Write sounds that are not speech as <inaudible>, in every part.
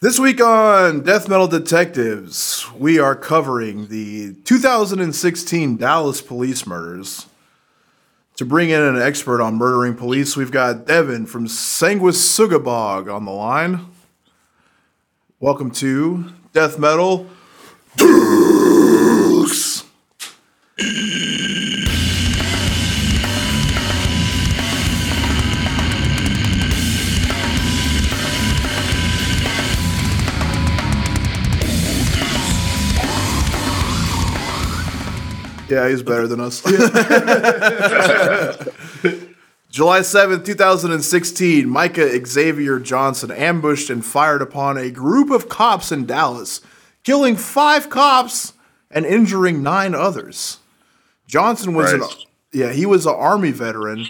This week on Death Metal Detectives, we are covering the 2016 Dallas police murders. To bring in an expert on murdering police, we've got Devin from Sanguisuggabogg on the line. Welcome to Death Metal. Yeah, he's better than us. <laughs> July 7th, 2016, Micah Xavier Johnson ambushed and fired upon a group of cops in Dallas, killing five cops and injuring nine others. Johnson was an yeah, he was an army veteran.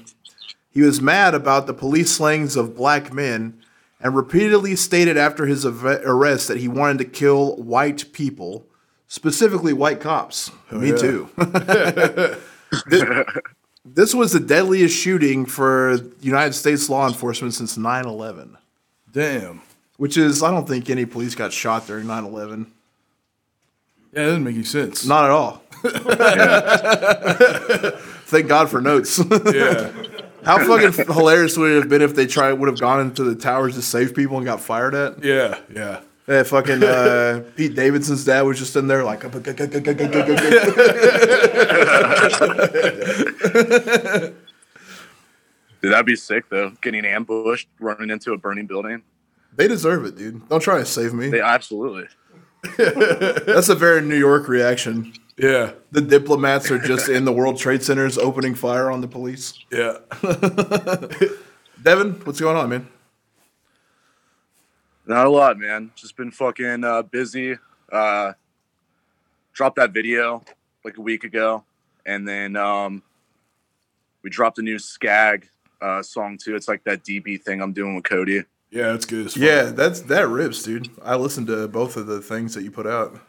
He was mad about the police slayings of black men and repeatedly stated after his arrest that he wanted to kill white people, specifically white cops. Oh, Me yeah. too. <laughs> This was the deadliest shooting for United States law enforcement since 9 11, Damn. which is, I don't think any police got shot during 9 11. Yeah, that doesn't make any sense. Not at all. <laughs> Thank God for notes. <laughs> Yeah. How fucking hilarious would it have been if they tried would have gone into the towers to save people and got fired at? Yeah. Yeah. Yeah, fucking uh, Pete Davidson's dad was just in there like, Dude, that'd be sick though. Getting ambushed, running into a burning building. they deserve it, dude. Don't try to save me. They absolutely. That's a very New York reaction. Yeah. The diplomats are just in the World Trade Centers opening fire on the police. Yeah. Devin, what's going on, man? Not a lot, man. Just been fucking uh, busy. Uh, dropped that video like a week ago, and then um, we dropped a new Skag uh, song too. It's like that DB thing I'm doing with Cody. Yeah, that's good. Yeah, that's that rips, dude. I listened to both of the things that you put out.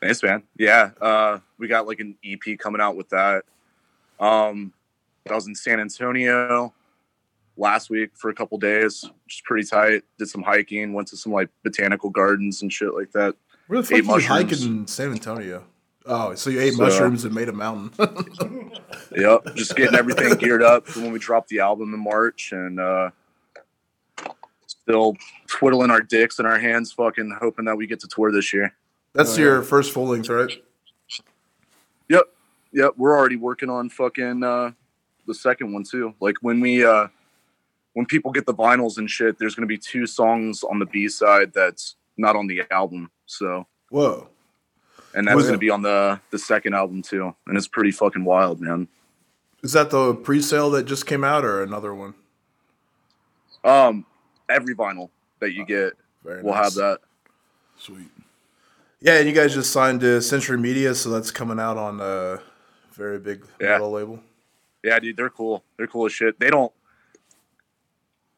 Thanks, man. Yeah, uh, we got like an EP coming out with that. Um, I was in San Antonio last week for a couple days, which is pretty tight. Did some hiking, went to some like botanical gardens and shit like that. Where the fuck Ate you hiking in San Antonio? Oh, so you ate So- mushrooms and made a mountain. <laughs> Yep, just getting everything geared up for when we drop the album in March, and uh, still twiddling our dicks and our hands, fucking hoping that we get to tour this year. That's Oh, your first full length, right? Yep, yep. We're already working on fucking uh, the second one too. Like when we uh, when people get the vinyls and shit, there's gonna be two songs on the B side that's not on the album. So Whoa. and that's Was- gonna be on the the second album too, and it's pretty fucking wild, man. Is that the pre-sale that just came out or another one? Um, every vinyl that you get Very will nice. have that. Sweet. Yeah, and you guys just signed to Century Media, so that's coming out on a very big Yeah. metal label. Yeah, dude, they're cool. They're cool as shit. They don't.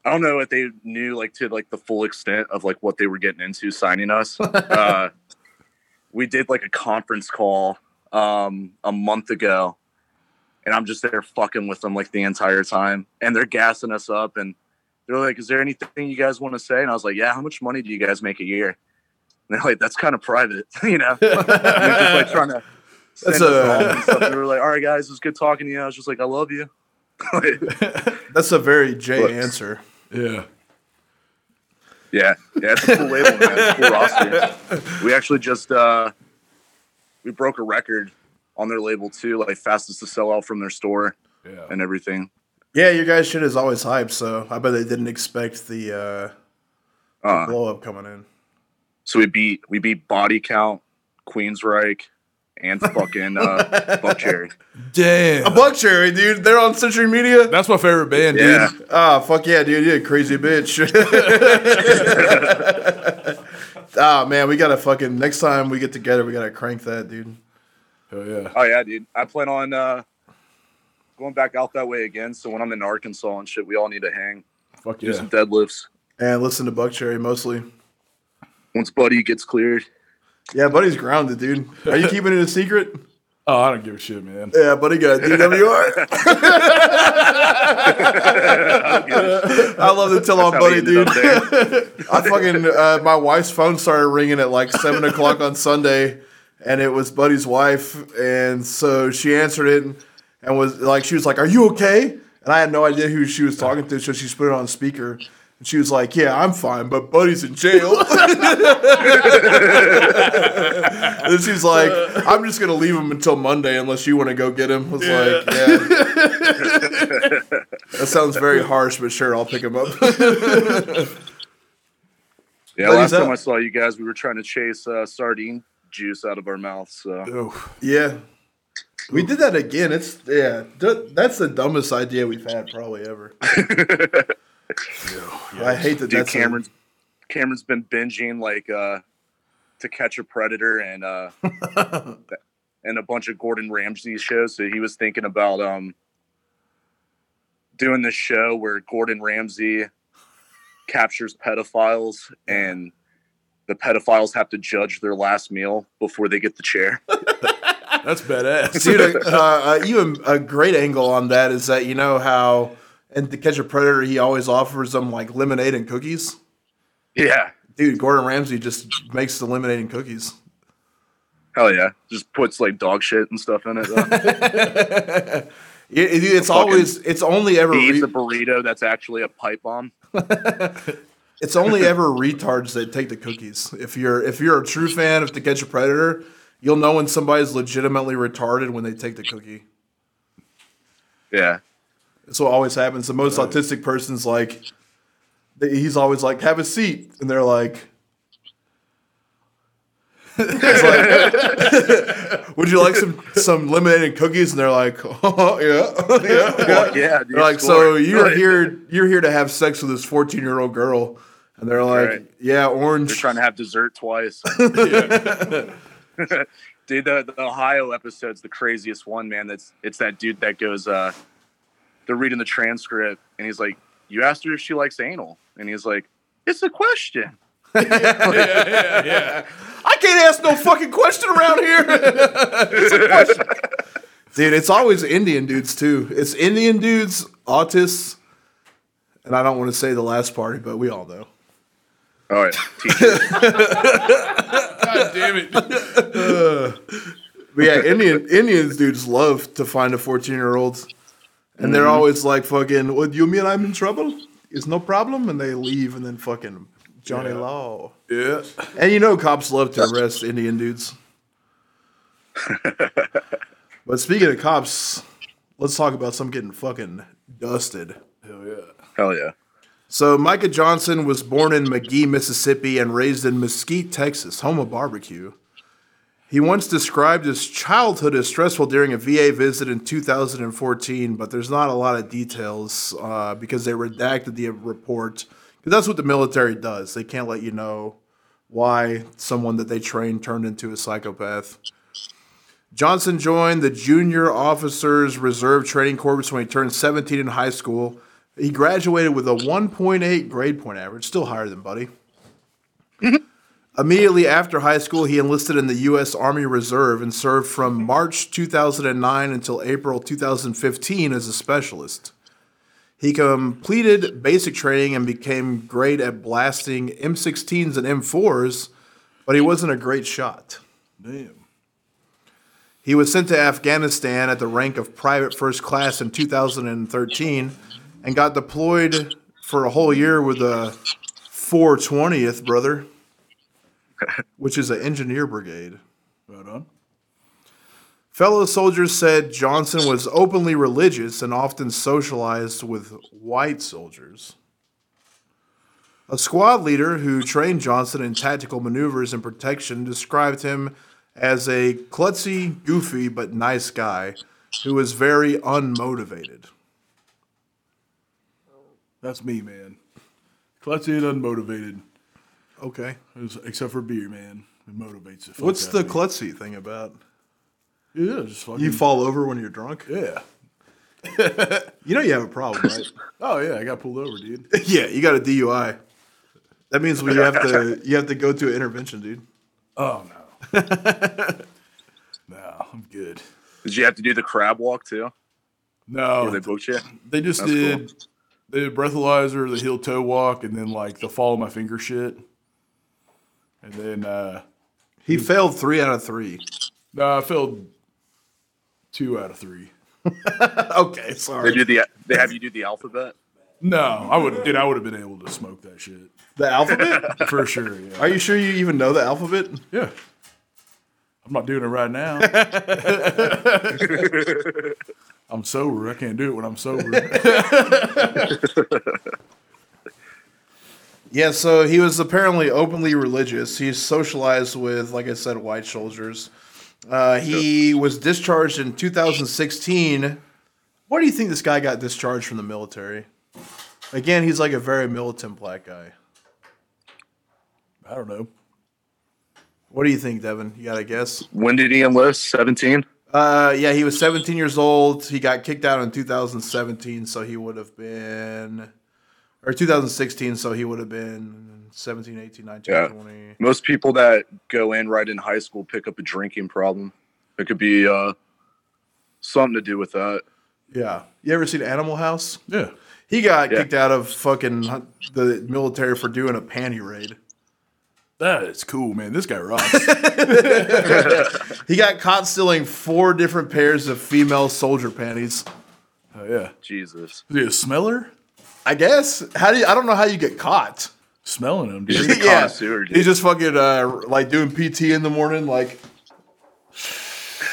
I don't know if they knew like to like the full extent of like what they were getting into signing us. <laughs> uh, we did like a conference call um, a month ago, and I'm just there fucking with them like the entire time, and they're gassing us up, and they're like, "Is there anything you guys want to say?" And I was like, "Yeah, how much money do you guys make a year?" And they're like, "That's kind of private, <laughs> you know." <laughs> Just like trying to. That's a-. They were like, "All right, guys, it was good talking to you." I was just like, "I love you." That's a very J answer. Yeah. Yeah, yeah, it's a cool label, man. Cool roster. We actually just uh we broke a record on their label too, like fastest to sell out from their store Yeah. and everything. Yeah, your guys' shit is always hype, so I bet they didn't expect the uh, Uh, blow up coming in. so we beat we beat Body Count, Queensryche, and fucking uh, Buckcherry. Damn. A Buckcherry, dude. They're on Century Media. That's my favorite band, Yeah, dude. Ah, fuck yeah, dude. You're a crazy bitch. <laughs> Ah, man, we gotta fucking next time we get together, we gotta crank that, dude. Hell yeah. oh yeah, dude. I plan on uh going back out that way again. So when I'm in Arkansas and shit, we all need to hang, Fuck yeah. do yeah. some deadlifts. And listen to Buckcherry mostly. Once Buddy gets cleared. Yeah, Buddy's grounded, dude. Are you <laughs> keeping it a secret? Oh, I don't give a shit, man. Yeah, buddy got a <laughs> DWI. I love to tell on How we buddy, ended dude. up there. <laughs> I fucking uh, my wife's phone started ringing at like seven o'clock on Sunday, and it was Buddy's wife, and so she answered it and, and was like, she was like, "Are you okay?" And I had no idea who she was talking to, so she just put it on speaker. And she was like, "Yeah, I'm fine, but Buddy's in jail." <laughs> and she's like, "I'm just gonna leave him until Monday unless you want to go get him." I was like, "Yeah." that sounds very harsh, but sure, I'll pick him up. Yeah, Buddy's last time. I saw you guys, we were trying to chase uh, sardine juice out of our mouths. So Yeah. We did that again. It's yeah. d- That's the dumbest idea we've had probably ever. <laughs> I hate that dude, that's a- Cameron's Cameron's been binging like uh, To Catch a Predator and uh, <laughs> and a bunch of Gordon Ramsay shows. So he was thinking about um doing this show where Gordon Ramsay captures pedophiles and the pedophiles have to judge their last meal before they get the chair. <laughs> <laughs> that's badass. dude. Uh, uh, even a great angle on that is that you know how in To Catch a Predator he always offers them like lemonade and cookies. yeah. Dude, Gordon Ramsay just makes the lemonade and cookies. Hell yeah. Just puts like dog shit and stuff in it. <laughs> It- it- it's always it's only ever he eats re- a burrito that's actually a pipe bomb. <laughs> It's only ever retards that take the cookies. If you're if you're a true fan of To Catch a Predator, you'll know when somebody's legitimately retarded when they take the cookie. Yeah. That's what always happens. The most autistic person's like, he's always like, "Have a seat," and they're like, <laughs> like, <laughs> "Would you like some some lemonade and cookies?" And they're like, <laughs> "Oh yeah, yeah, Fuck yeah, dude, They're like, sure. "So you're Right. here you're here to have sex with this 14 year old girl?" And they're like, Right. "Yeah, orange." They're trying to have dessert twice. dude, the, the Ohio episode's the craziest one, man. That's it's that dude that goes, uh, they're reading the transcript and he's like, You asked her if she likes anal. And he's like, It's a question. <laughs> yeah, yeah. I can't ask no fucking question around here. <laughs> it's a question. Dude, it's always Indian dudes too. It's Indian dudes, autists, and I don't want to say the last party, but we all know. All right. <laughs> God damn it. But yeah, Indian Indians dudes love to find a 14 year old. And they're always like fucking, what you mean I'm in trouble? It's no problem. And they leave and then fucking Johnny Yeah. Law. Yeah. And you know cops love to arrest Indian dudes. <laughs> but speaking of cops, let's talk about some getting fucking dusted. Hell yeah. Hell yeah. So Micah Johnson was born in Magee, Mississippi, and raised in Mesquite, Texas, home of barbecue. He once described his childhood as stressful during a VA visit in 2014, but there's not a lot of details uh, because they redacted the report. Because that's what the military does. They can't let you know why someone that they trained turned into a psychopath. Johnson joined the Junior Officers Reserve Training Corps when he turned 17 in high school. He graduated with a 1.8 grade point average, still higher than Buddy. <laughs> Immediately after high school, he enlisted in the U.S. Army Reserve and served from March 2009 until April 2015 as a specialist. He completed basic training and became great at blasting M16s and M4s, but he wasn't a great shot. Damn. He was sent to Afghanistan at the rank of private first class in 2013 and got deployed for a whole year with the 420th, brother, <laughs> which is an engineer brigade. Right on. Fellow soldiers said Johnson was openly religious and often socialized with white soldiers. A squad leader who trained Johnson in tactical maneuvers and protection described him as a klutzy, goofy, but nice guy who was very unmotivated. That's me, man. Klutzy and unmotivated. Okay. It's- Except for beer, man. It motivates the fuck What's out the of me. klutzy thing about? Yeah, just fucking. You fall over when you're drunk? yeah. You know you have a problem, right? <laughs> Oh yeah, I got pulled over, dude. <laughs> yeah, you got a DUI. That means we have to you have to go to an intervention, dude. Oh no. <laughs> no, I'm good. Did you have to do the crab walk too? No, Where they booked you? they just That's did. They did breathalyzer, the heel toe walk, and then like the follow my finger shit. And then uh He failed three out of three. no, I failed two out of three. <laughs> okay, They sorry. do the they have you do the alphabet. No, I would dude, I would have been able to smoke that shit. The alphabet? <laughs> For sure, yeah. Are you sure you even know the alphabet? Yeah. I'm not doing it right now. <laughs> I'm sober. I can't do it when I'm sober. Yeah, so he was apparently openly religious. He socialized with, like I said, white soldiers. Uh, he was discharged in 2016. Why do you think this guy got discharged from the military? Again, he's like a very militant black guy. I don't know. What do you think, Devin? You got a guess? When did he enlist? Seventeen. Uh, yeah, he was 17 years old. He got kicked out in 2017, so he would have been, or 2016, so he would have been 17, 18, 19, Yeah. 20. Most people that go in right in high school pick up a drinking problem. It could be uh, something to do with that. Yeah. You ever seen Animal House? Yeah. He got Yeah. kicked out of fucking the military for doing a panty raid. That is cool, man. This guy rocks. <laughs> <laughs> He got caught stealing four different pairs of female soldier panties. oh, yeah. Jesus. Is he a smeller? I guess. How do you, I don't know how you get caught. Smelling him, He's dude. a connoisseur, dude. He's just fucking uh, like doing PT in the morning, like <laughs>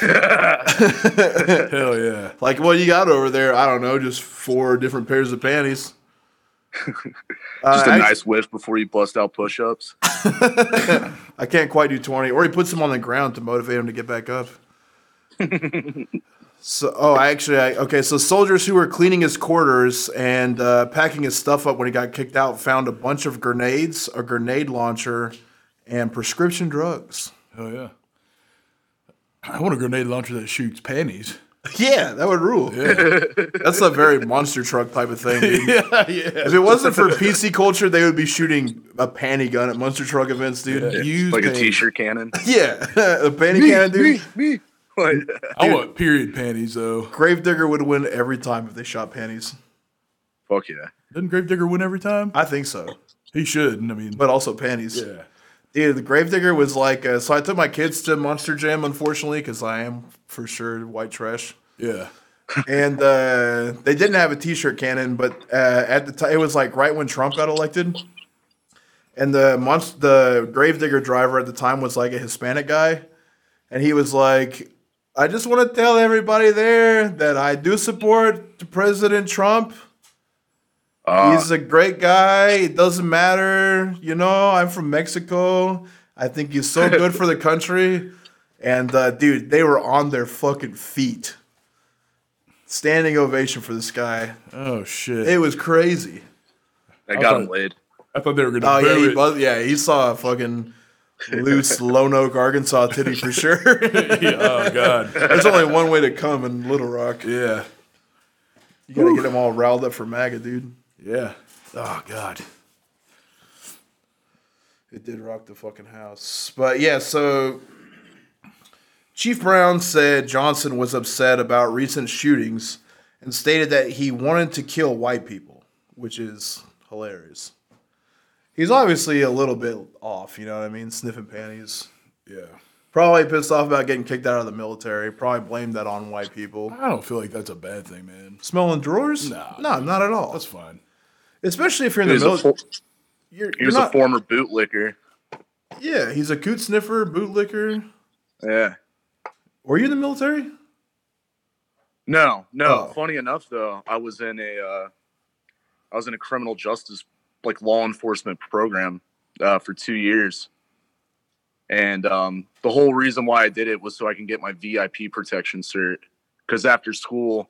<laughs> Hell yeah. like what you got over there? I don't know, just four different pairs of panties. <laughs> Uh, Just a act- nice whiff before you bust out push-ups. I can't quite do 20. Or he puts them on the ground to motivate him to get back up. So, oh, I actually, I, okay. So, soldiers who were cleaning his quarters and uh, packing his stuff up when he got kicked out found a bunch of grenades, a grenade launcher, and prescription drugs. Hell yeah. I want a grenade launcher that shoots panties. <laughs> Yeah, that would rule. <laughs> That's a very monster truck type of thing. Dude. <laughs> yeah, yeah. If it wasn't for PC culture, they would be shooting a panty gun at monster truck events, dude. Yeah. Yeah, Use like a panties. t-shirt cannon. Yeah, a panty cannon, dude. me. <laughs> Like, I want period panties though. Gravedigger would win every time if they shot panties. fuck yeah. Doesn't Gravedigger win every time? I think so, He should. I mean, but also panties. yeah. Dude, the Gravedigger was like. Uh, so I took my kids to Monster Jam, unfortunately, because I am for sure white trash. Yeah. And uh, they didn't have a T-shirt cannon, but uh, at the time it was like right when Trump got elected. And the monst- the Gravedigger driver at the time was like a Hispanic guy, and he was like, "I just want to tell everybody there that I do support President Trump." Uh, He's a great guy. It doesn't matter. You know, I'm from Mexico. I think he's so good for the <laughs> country. And uh, dude, they were on their fucking feet. Standing ovation for this guy. Oh shit. It was crazy. I got him thought- laid. I thought they were gonna Oh yeah, he it. yeah, he saw a fucking loose <laughs> Lone Oak, Arkansas titty for <laughs> sure. Yeah, oh god. There's only one way to come in Little Rock. Yeah. You gotta get them all riled up for MAGA, dude. Yeah. Oh god. It did rock the fucking house. But yeah, so Chief Brown said Johnson was upset about recent shootings and stated that he wanted to kill white people, which is hilarious. He's obviously a little bit off, you know what I mean? Sniffing panties. Yeah. Probably pissed off about getting kicked out of the military. Probably blamed that on white people. I don't feel like that's a bad thing, man. Smelling drawers? Nah. No, not at all. That's fine. Especially if you're in He the military. fo- You're, he you're was not, a former bootlicker. yeah, he's a coot sniffer, bootlicker. Yeah. Were you in the military? No, no. Oh. Funny enough, though, I was in a, uh, I was in a criminal justice, like law enforcement program, uh, for two years, and um, the whole reason why I did it was so I can get my VIP protection cert. Because after school,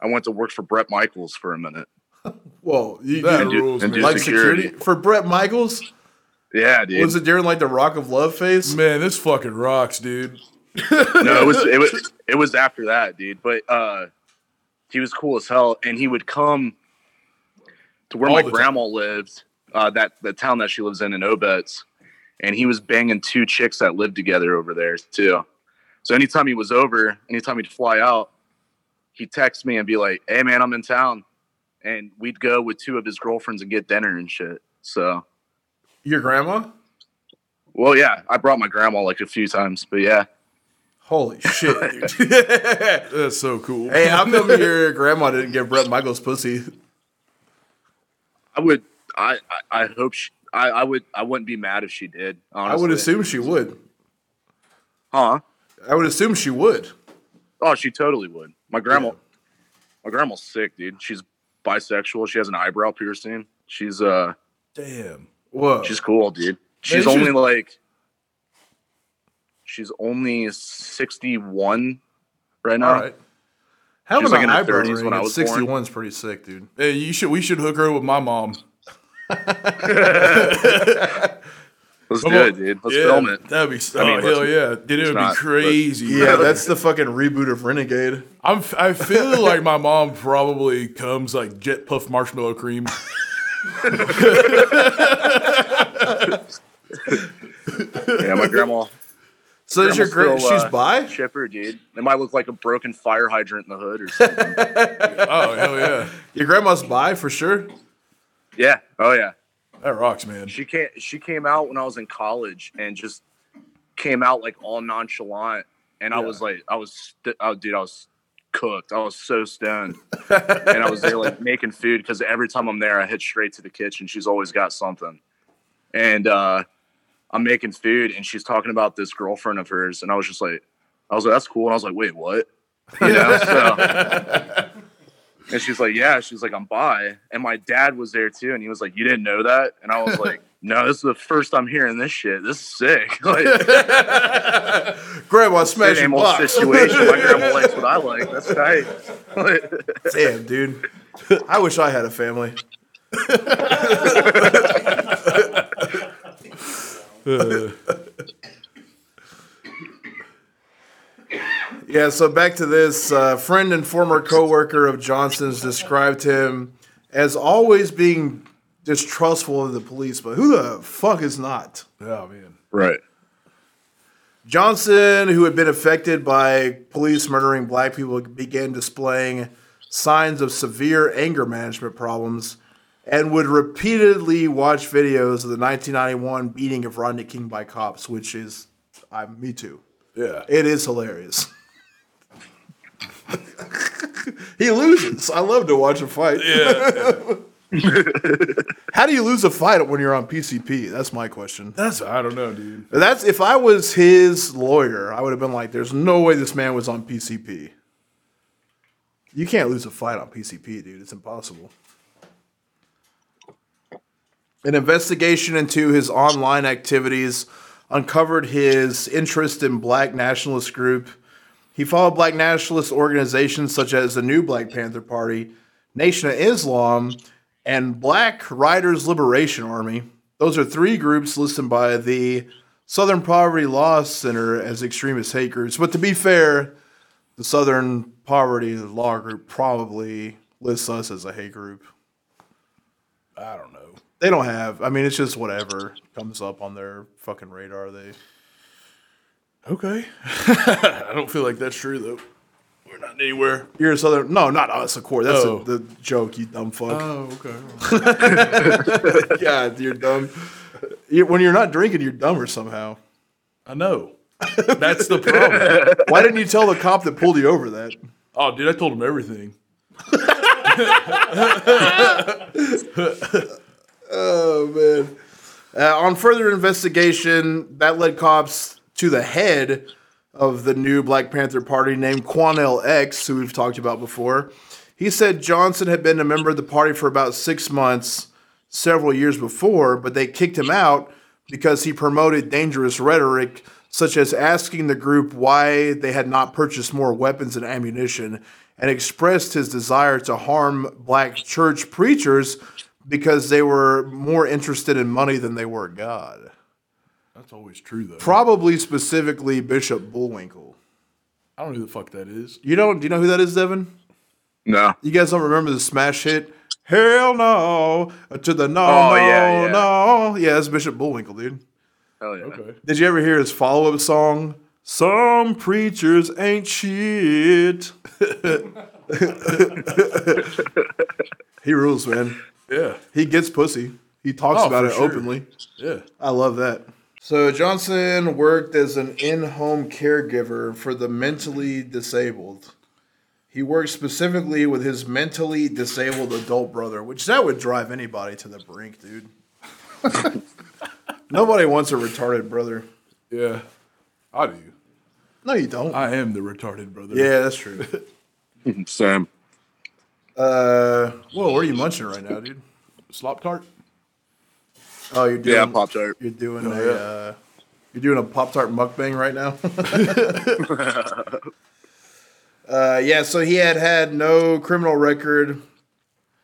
I went to work for Brett Michaels for a minute. <laughs> Whoa, you, That you- do- rules, and man. do like security. security. for Brett Michaels? Yeah, dude. Was it during like the Rock of Love phase? Man, this fucking rocks, dude. <laughs> no, it was it was <laughs> it was after that, dude. But uh, he was cool as hell, and he would come to where All my the grandma lived, uh, that the town that she lives in in Obetz, and he was banging two chicks that lived together over there too. So anytime he was over, anytime he'd fly out, he'd text me and be like, "Hey man, I'm in town," and we'd go with two of his girlfriends and get dinner and shit. So, Your grandma? well, yeah, I brought my grandma like a few times, but yeah, Holy shit. <laughs> <laughs> That's so cool. hey, how come your grandma didn't give Brett Michaels pussy? I would, I, I, I hope she, I, I would, I wouldn't be mad if she did. Honestly. I would assume she would. huh? I would assume she would. Oh, she totally would. My grandma, my grandma's sick, dude. She's bisexual. She has an eyebrow piercing. She's uh, Damn. Whoa. she's cool, dude. She's she only was- like, she's only sixty one right now. All right. Having was, like, an in her eyebrow 30s ring when I at was born. 61 is pretty sick, dude. Hey, you should. We should hook her with my mom. <laughs> Let's Come do on. it, dude. Let's yeah, film it. That'd be. Oh mean, hell let's- yeah, dude! It would not, be but- crazy. Yeah, that's the fucking reboot of Renegade. I'm. I feel like my mom probably comes like jet puff marshmallow cream. <laughs> Yeah, my grandma. So is your grandma's gra- still, she's uh, bi? Chipper, dude. It might look like a broken fire hydrant in the hood or <laughs> something. Oh hell yeah, Your grandma's bi for sure. yeah. Oh yeah. that rocks, man. She came. She came out when I was in college and just came out like all nonchalant, and I was like, I was, st- oh, dude, I was cooked. I was so stoned, <laughs> and I was there like making food because every time I'm there, I head straight to the kitchen. She's always got something, and uh, I'm making food, and she's talking about this girlfriend of hers, and I was just like, I was like, that's cool, and I was like, wait, what? You know, <laughs> so. And she's like, yeah. She's like, I'm bi. And my dad was there too. And he was like, you didn't know that? And I was <laughs> like, no, this is the first I'm hearing this shit. This is sick. <laughs> Like, Grandma smashing old situation. My grandma likes what I like. That's tight. Damn, dude. I wish I had a family. <laughs> yeah, so back to this. Uh, friend and former coworker of Johnson's described him as always being distrustful of the police, but who the fuck is not? Oh man. right. Johnson, who had been affected by police murdering black people, began displaying signs of severe anger management problems and would repeatedly watch videos of the 1991 beating of Rodney King by cops, which is, I'm me too. Yeah. It is hilarious. <laughs> he loses. I love to watch a fight. Yeah. <laughs> How do you lose a fight when you're on PCP? That's my question. That's. I don't know, dude. That's if I was his lawyer, I would have been like, "There's no way this man was on PCP. You can't lose a fight on PCP, dude. It's impossible." An investigation into his online activities uncovered his interest in black nationalist group. He followed black nationalist organizations such as the New Black Panther Party, Nation of Islam, and Black Riders Liberation Army. Those are three groups listed by the Southern Poverty Law Center as extremist hate groups. But to be fair, the Southern Poverty Law Group probably lists us as a hate group. I don't know. They don't have. I mean, it's just whatever comes up on their fucking radar. They. Okay. <laughs> I don't feel like that's true though. We're not anywhere. You're a Southern. No, not us, of course. That's Oh. a, the joke, you dumb fuck. Oh, okay. <laughs> yeah, you're dumb. You, when you're not drinking, you're dumber somehow. I know. That's the problem. <laughs> Why didn't you tell the cop that pulled you over that? Oh, dude, I told him everything. Oh man. Uh, on further investigation, that led cops to the head of the new Black Panther Party named Quanell X, who we've talked about before. He said Johnson had been a member of the party for about six months, several years before, but they kicked him out because he promoted dangerous rhetoric, such as asking the group why they had not purchased more weapons and ammunition, and expressed his desire to harm black church preachers because they were more interested in money than they were God. That's always true though. Probably specifically Bishop Bullwinkle. I don't know who the fuck that is. You don't? Do you know who that is, Devin? No. You guys don't remember the smash hit? Hell no uh, to the no, Oh, no, yeah, yeah. no. Yeah, that's Bishop Bullwinkle, dude. Hell yeah. Okay. Did you ever hear his follow up song, Some preachers ain't shit. <laughs> He rules, man. Yeah, He gets pussy. He talks Oh, about it sure. openly. yeah. I love that. So Johnson worked as an in-home caregiver for the mentally disabled. He worked specifically with his mentally disabled adult brother, which that would drive anybody to the brink, dude. <laughs> Nobody wants a retarded brother. Yeah, I do. No, you don't. I am the retarded brother. yeah, that's true. <laughs> Sam. Uh, whoa, what are you munching right now, dude? Slop tart. Oh, you're doing Yeah, Pop Tart. You're doing Oh, a yeah. uh, you're doing a Pop Tart mukbang right now. <laughs> <laughs> uh, yeah, so he had had no criminal record.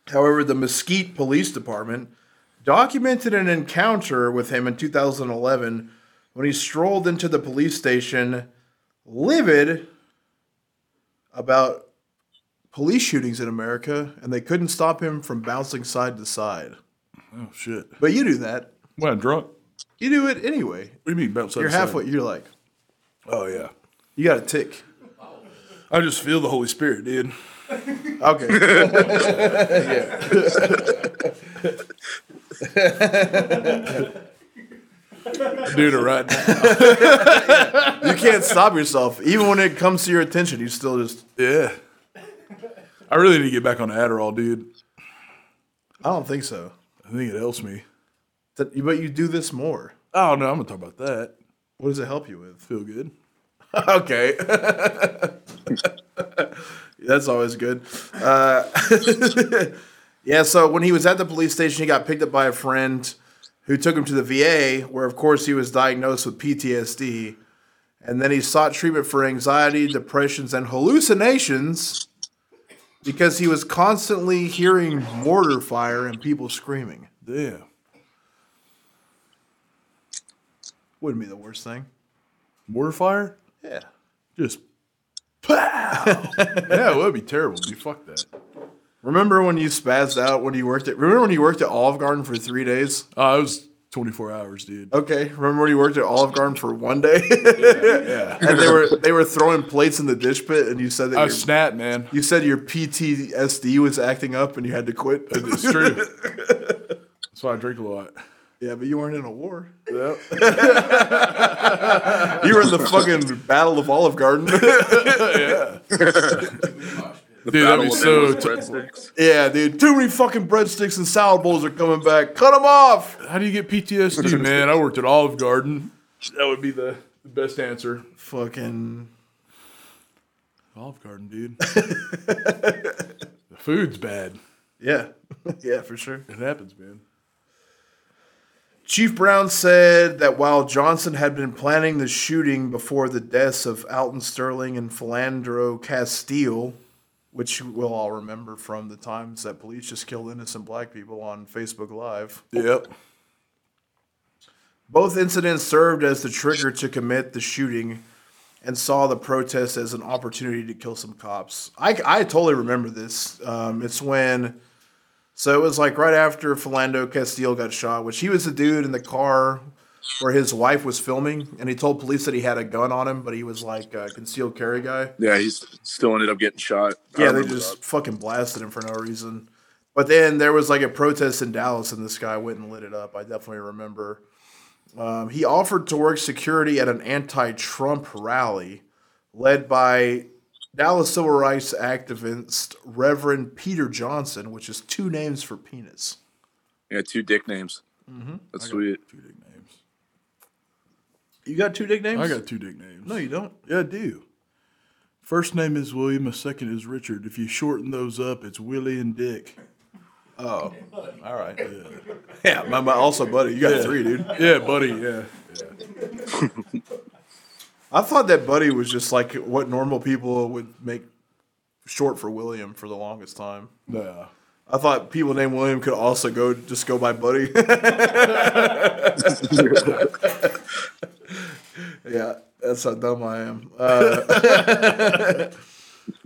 However, the Mesquite Police Department documented an encounter with him in 2011 when he strolled into the police station, livid about police shootings in America, and they couldn't stop him from bouncing side to side. Oh shit. But you do that. When I'm drunk. You do it anyway. What do you mean bounce side You're to side? halfway. You're like, Oh yeah. you got a tick. I just feel the Holy Spirit, dude. Okay. Dude, right now. you can't stop yourself. Even when it comes to your attention, you still just. Yeah. I really need to get back on Adderall, dude. I don't think so. I think it helps me. That- But you do this more. Oh no, I'm gonna talk about that. What does it help you with? Feel good. <laughs> okay. <laughs> That's always good. Uh, <laughs> yeah, so when he was at the police station, he got picked up by a friend who took him to the VA, where, of course, he was diagnosed with PTSD. And then he sought treatment for anxiety, depressions, and hallucinations because he was constantly hearing mortar fire and people screaming. Damn. Wouldn't be the worst thing. Mortar fire? Yeah. Just pow. <laughs> yeah, it would be terrible. You fuck that. Remember when you spazzed out when you worked at? Remember when you worked at Olive Garden for three days? Oh, it was 24 hours, dude. Okay. Remember when you worked at Olive Garden for one day? Yeah. and they were they were throwing plates in the dish pit, and you said that I your, snapped, man. you said your PTSD was acting up, and you had to quit. It's true. <laughs> That's why I drink a lot. yeah, but you weren't in a war. Yep. <laughs> You were in the fucking Battle of Olive Garden. <laughs> The Dude, that'd be Battle of so Endless t- Breadsticks. yeah, dude. Too many fucking breadsticks and salad bowls are coming back. Cut them off. How do you get PTSD, <laughs> man? I worked at Olive Garden. That would be the, the best answer. Fucking. Olive Garden, dude. the food's bad. Yeah. <laughs> yeah, for sure. It happens, man. Chief Brown said that while Johnson had been planning the shooting before the deaths of Alton Sterling and Philando Castile, which we'll all remember from the times that police just killed innocent black people on Facebook Live, Yep. both incidents served as the trigger to commit the shooting and saw the protest as an opportunity to kill some cops. I, I totally remember this. Um, it's when, so it was like right after Philando Castile got shot, which he was the dude in the car where his wife was filming, and he told police that he had a gun on him, but he was like a concealed carry guy. Yeah, he's still ended up getting shot. Yeah, they just that. fucking blasted him for no reason. But then there was like a protest in Dallas, and this guy went and lit it up. I definitely remember. Um, he offered to work security at an anti-Trump rally led by Dallas civil rights activist Reverend Peter Johnson, which is two names for penis. Yeah, two dick names. Mm-hmm. That's sweet. Two dick names. You got two nicknames? I got two dick names. No, you don't. Yeah, I do. First name is William, my second is Richard. If you shorten those up, it's Willie and Dick. Oh, all right. Yeah, Yeah, my, my also buddy. You got Yeah. three, dude. yeah buddy, yeah. yeah. I thought that Buddy was just like what normal people would make short for William for the longest time. Nah. I thought people named William could also go just go by Buddy. <laughs> <laughs> yeah, that's how dumb I am. Uh,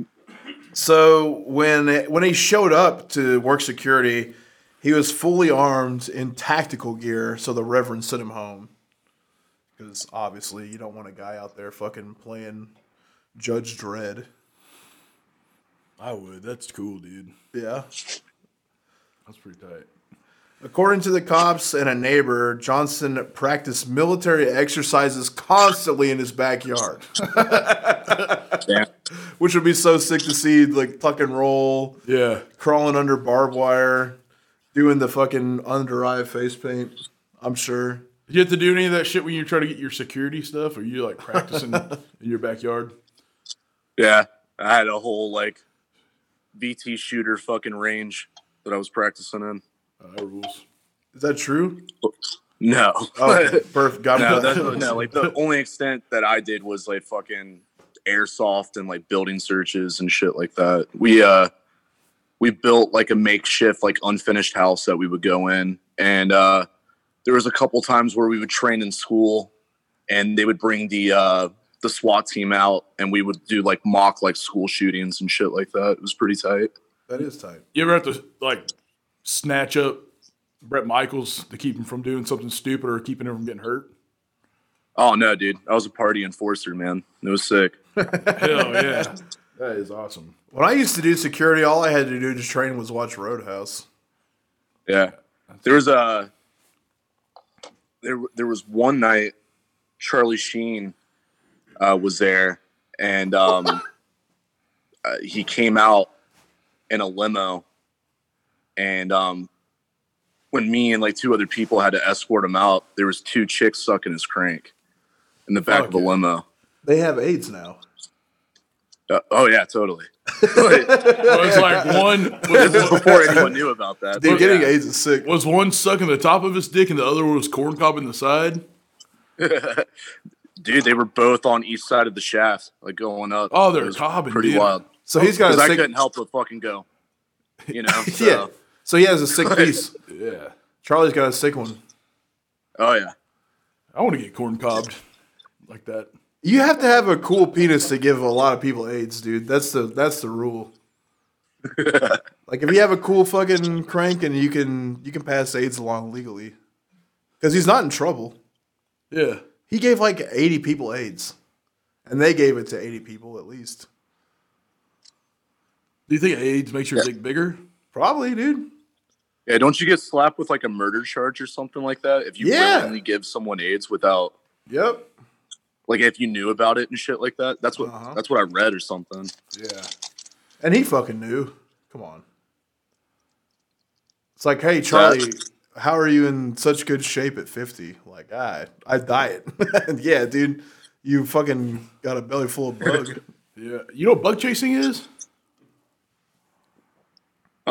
<laughs> so when when he showed up to work security, he was fully armed in tactical gear. So the Reverend sent him home because obviously you don't want a guy out there fucking playing Judge Dredd. I would. That's cool, dude. Yeah. That's pretty tight. According to the cops and a neighbor, Johnson practiced military exercises constantly in his backyard, Damn. which would be so sick to see, like tuck and roll, Yeah. crawling under barbed wire, doing the fucking under eye face paint. I'm sure. Did you have to do any of that shit when you try to get your security stuff? Or you like practicing <laughs> in your backyard? Yeah, I had a whole like VT shooter fucking range that I was practicing in. Uh, that rules. Is that true? No, Oh, <laughs> perfect. Got no, it. that's, no. Like the only extent that I did was like fucking airsoft and like building searches and shit like that. We uh we built like a makeshift like unfinished house that we would go in, and uh there was a couple times where we would train in school, and they would bring the uh the SWAT team out, and we would do like mock like school shootings and shit like that. It was pretty tight. that is tight. You ever have to like snatch up Brett Michaels to keep him from doing something stupid or keeping him from getting hurt? Oh no, dude! I was a party enforcer, man. It was sick. <laughs> Hell yeah. That is awesome. When I used to do security, all I had to do to train was watch Roadhouse. Yeah, there was a there. There was one night Charlie Sheen uh, was there, and um, <laughs> uh, he came out in a limo, and um, when me and like two other people had to escort him out, there was two chicks sucking his crank in the back Fuck of the yeah. limo. They have AIDS now. Uh, oh yeah, totally. <laughs> it was like one this is was, before anyone knew about that. Dude, but getting yeah. AIDS is sick. was one sucking the top of his dick and the other one was corn cob in the side. <laughs> Dude, they were both on each side of the shaft, like going up. Oh, they're It cobbing, Pretty dude. wild. So he's got a Because I sick. couldn't help but fucking go. You know? <laughs> So, Yeah. So he has a sick <laughs> piece. Yeah. Charlie's got a sick one. Oh yeah. I want to get corn cobbed like that. You have to have a cool penis to give a lot of people AIDS, dude. That's the that's the rule. <laughs> like if you have a cool fucking crank and you can you can pass AIDS along legally, because he's not in trouble. Yeah. He gave like eighty people AIDS, and they gave it to eighty people at least. Do you think AIDS makes your dick bigger? Probably, dude. Yeah, don't you get slapped with like a murder charge or something like that if you Yeah. willingly give someone AIDS without Yep. like if you knew about it and shit like that? That's what Uh-huh. that's what I read or something. Yeah. And he fucking knew. Come on. It's like, hey Charlie, how are you in such good shape at fifty? Like, I I diet. <laughs> yeah, dude. You fucking got a belly full of bug. <laughs> Yeah. You know what bug chasing is?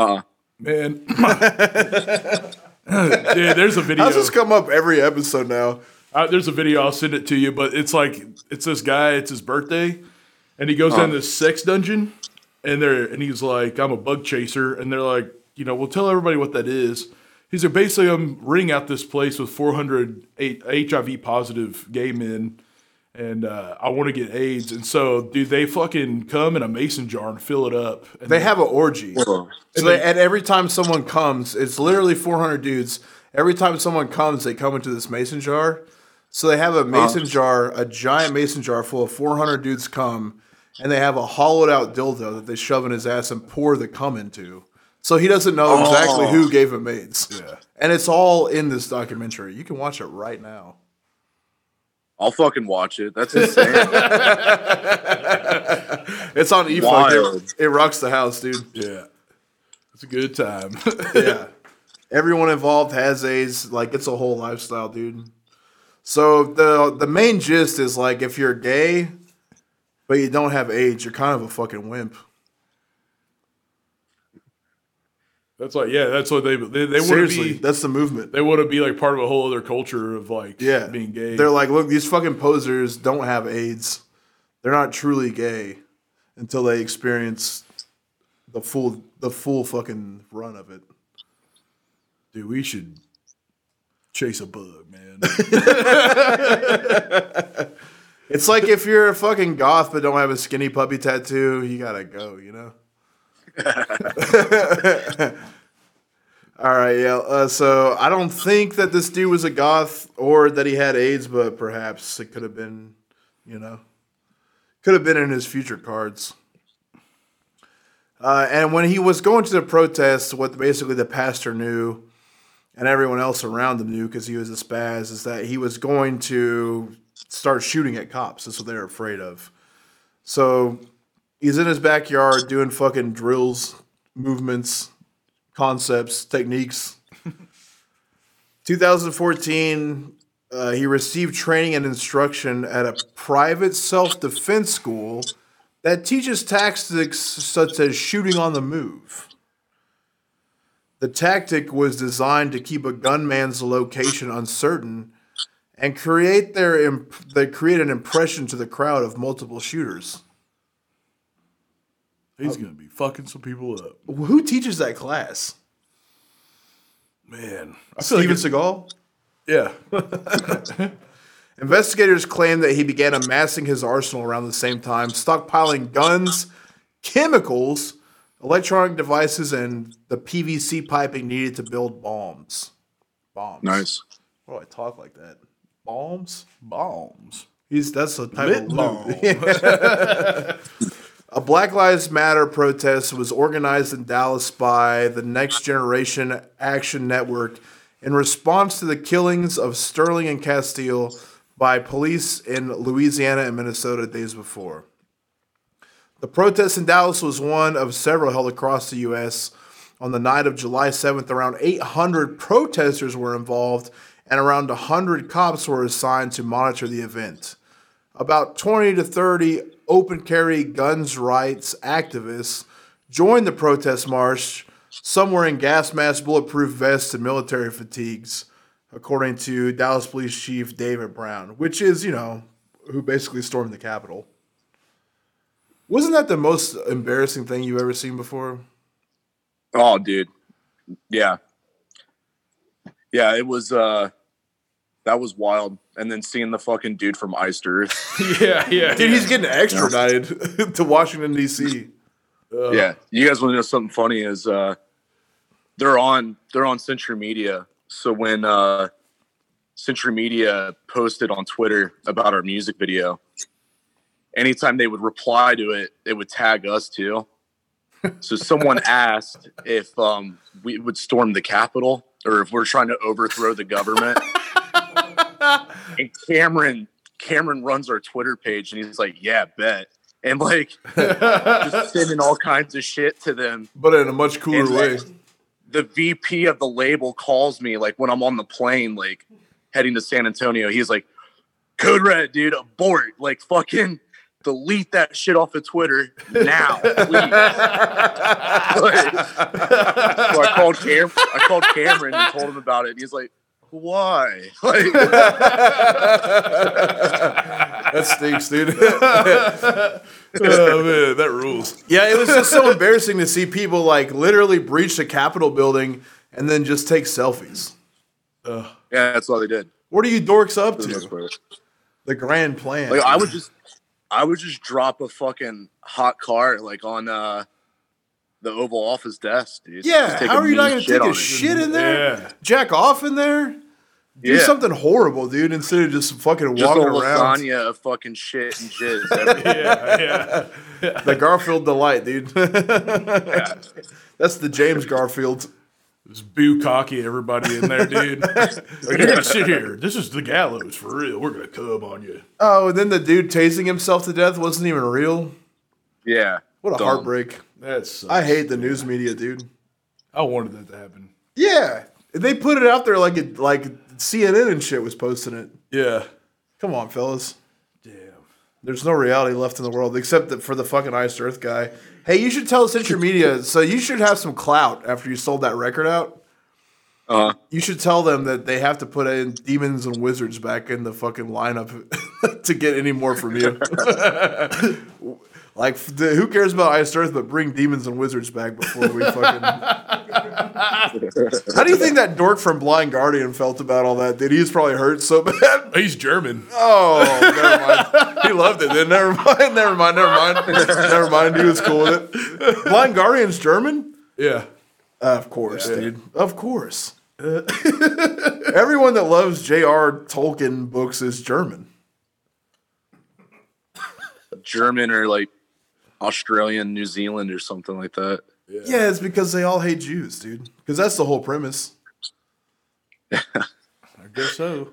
Uh Man. <laughs> Dude, there's a video. How's this come up every episode now? Uh, there's a video. I'll send it to you. But it's like it's this guy. It's his birthday, and he goes down this sex dungeon, and they're and he's like, "I'm a bug chaser," and they're like, "You know, we'll tell everybody what that is." He's like, basically, I'm renting out this place with 400 HIV positive gay men, and uh, I want to get AIDS. And so, dude, they fucking come in a mason jar and fill it up. And They have an orgy. So they, and every time someone comes, it's literally 400 dudes. Every time someone comes, they come into this mason jar. So they have a mason jar, a giant mason jar full of 400 dudes come, and they have a hollowed out dildo that they shove in his ass and pour the cum into. So he doesn't know exactly Oh. who gave him AIDS. Yeah. And it's all in this documentary. You can watch it right now. I'll fucking watch it. That's insane. <laughs> It's on eFunk. Wild. It, it rocks the house, dude. yeah, it's a good time. <laughs> yeah. Everyone involved has AIDS. Like it's a whole lifestyle, dude. So the the main gist is like if you're gay, but you don't have AIDS, you're kind of a fucking wimp. That's like, yeah, that's what they they, they want to be. that's the movement. They want to be like part of a whole other culture of like Yeah, being gay. They're like, look, these fucking posers don't have AIDS. They're not truly gay until they experience the full the full fucking run of it. Dude, we should chase a bug, man. <laughs> <laughs> It's like if you're a fucking goth but don't have a skinny puppy tattoo, you gotta go, you know? <laughs> All right, yeah. Uh, so I don't think that this dude was a goth or that he had AIDS, but perhaps it could have been, you know, could have been in his future cards. Uh, and when he was going to the protest, what basically the pastor knew and everyone else around him knew because he was a spaz is that he was going to start shooting at cops. That's what they're afraid of. So he's in his backyard doing fucking drills, movements, concepts, techniques. <laughs> 2014, uh, he received training and instruction at a private self defense school that teaches tactics such as shooting on the move. The tactic was designed to keep a gunman's location uncertain and create their imp- they create an impression to the crowd of multiple shooters. He's uh, gonna be fucking some people up, Who teaches that class? man. I feel like Steven Seagal. yeah, <laughs> Investigators claim that he began amassing his arsenal around the same time, stockpiling guns, chemicals, electronic devices, and the PVC piping needed to build bombs. Bombs. Nice. Why do I talk like that? Bombs? bombs. He's that's the type Lit of bomb. <laughs> <laughs> A Black Lives Matter protest was organized in Dallas by the Next Generation Action Network in response to the killings of Sterling and Castile by police in Louisiana and Minnesota days before. The protest in Dallas was one of several held across the U.S. On the night of July 7th, around 800 protesters were involved, and around 100 cops were assigned to monitor the event. About 20 to 30 open carry guns rights activists joined the protest march, some wearing gas masks, bulletproof vests, and military fatigues, according to Dallas Police Chief David Brown, which is, you know, who basically stormed the Capitol. Wasn't that the most embarrassing thing you've ever seen before? Oh, dude. Yeah. Yeah, it was uh that was wild. And then seeing the fucking dude from Iced Earth. <laughs> Yeah, yeah. Dude, he's getting extradited <laughs> to Washington, D.C. yeah. You guys want to know something funny is uh they're on they're on Century Media. So when uh Century Media posted on Twitter about our music video, anytime they would reply to it, it would tag us too. <laughs> So someone asked if um, we would storm the Capitol or if we're trying to overthrow the government. And Cameron Cameron runs our Twitter page and he's like, "Yeah, bet." And like just <laughs> sending all kinds of shit to them. But in a much cooler And, way. like, the VP of the label calls me like when I'm on the plane, like heading to San Antonio. He's like, "Code Red, dude, abort! Like fucking delete that shit off of Twitter now, please." <laughs> So I called Cam. I called Cameron and told him about it. He's like, "Why?" <laughs> Like, <laughs> That stinks, dude. <laughs> oh man, that rules. yeah, it was just so embarrassing to see people like literally breach the Capitol building and then just take selfies. yeah, that's all they did. What are you dorks up For the most to? The grand plan. Like I would just, I would just drop a fucking hot car like on uh the Oval Office desk, dude. yeah, how are you not going to take on a shit in there? Yeah. Jack off in there? Do Yeah. something horrible, dude, instead of just fucking Just a walking around. lasagna of fucking shit and jizz. <laughs> Yeah, yeah. The Garfield delight, dude. <laughs> That's the James Garfield. This boo cocky everybody in there, dude. You're gonna sit here. This is the gallows for real. We're gonna come on you. Oh, and then the dude tasing himself to death wasn't even real. yeah. What a Dumb. heartbreak. That's I hate the news media, dude. I wanted that to happen. Yeah, they put it out there like it, like CNN and shit was posting it. Yeah. Come on, fellas. Damn. There's no reality left in the world except that for the fucking Iced Earth guy. Hey, you should tell Century <laughs> Media. So you should have some clout after you sold that record out. Uh, You should tell them that they have to put in demons and wizards back in the fucking lineup <laughs> to get any more from you. <laughs> like, f- who cares about Iced Earth? But bring demons and wizards back before we fucking. <laughs> How do you think that dork from Blind Guardian felt about all that? Did he's probably hurt so bad? <laughs> He's German. Oh, never mind. He loved it. Then never mind. Never mind. Never mind. Never mind. He was cool with it. Blind Guardian's German. Yeah. Of course, dude. Of course. Uh, <laughs> everyone that loves J.R. Tolkien books is German. German or like Australian, New Zealand or something like that. Yeah. it's because they all hate Jews, dude. Because that's the whole premise. <laughs> I guess so.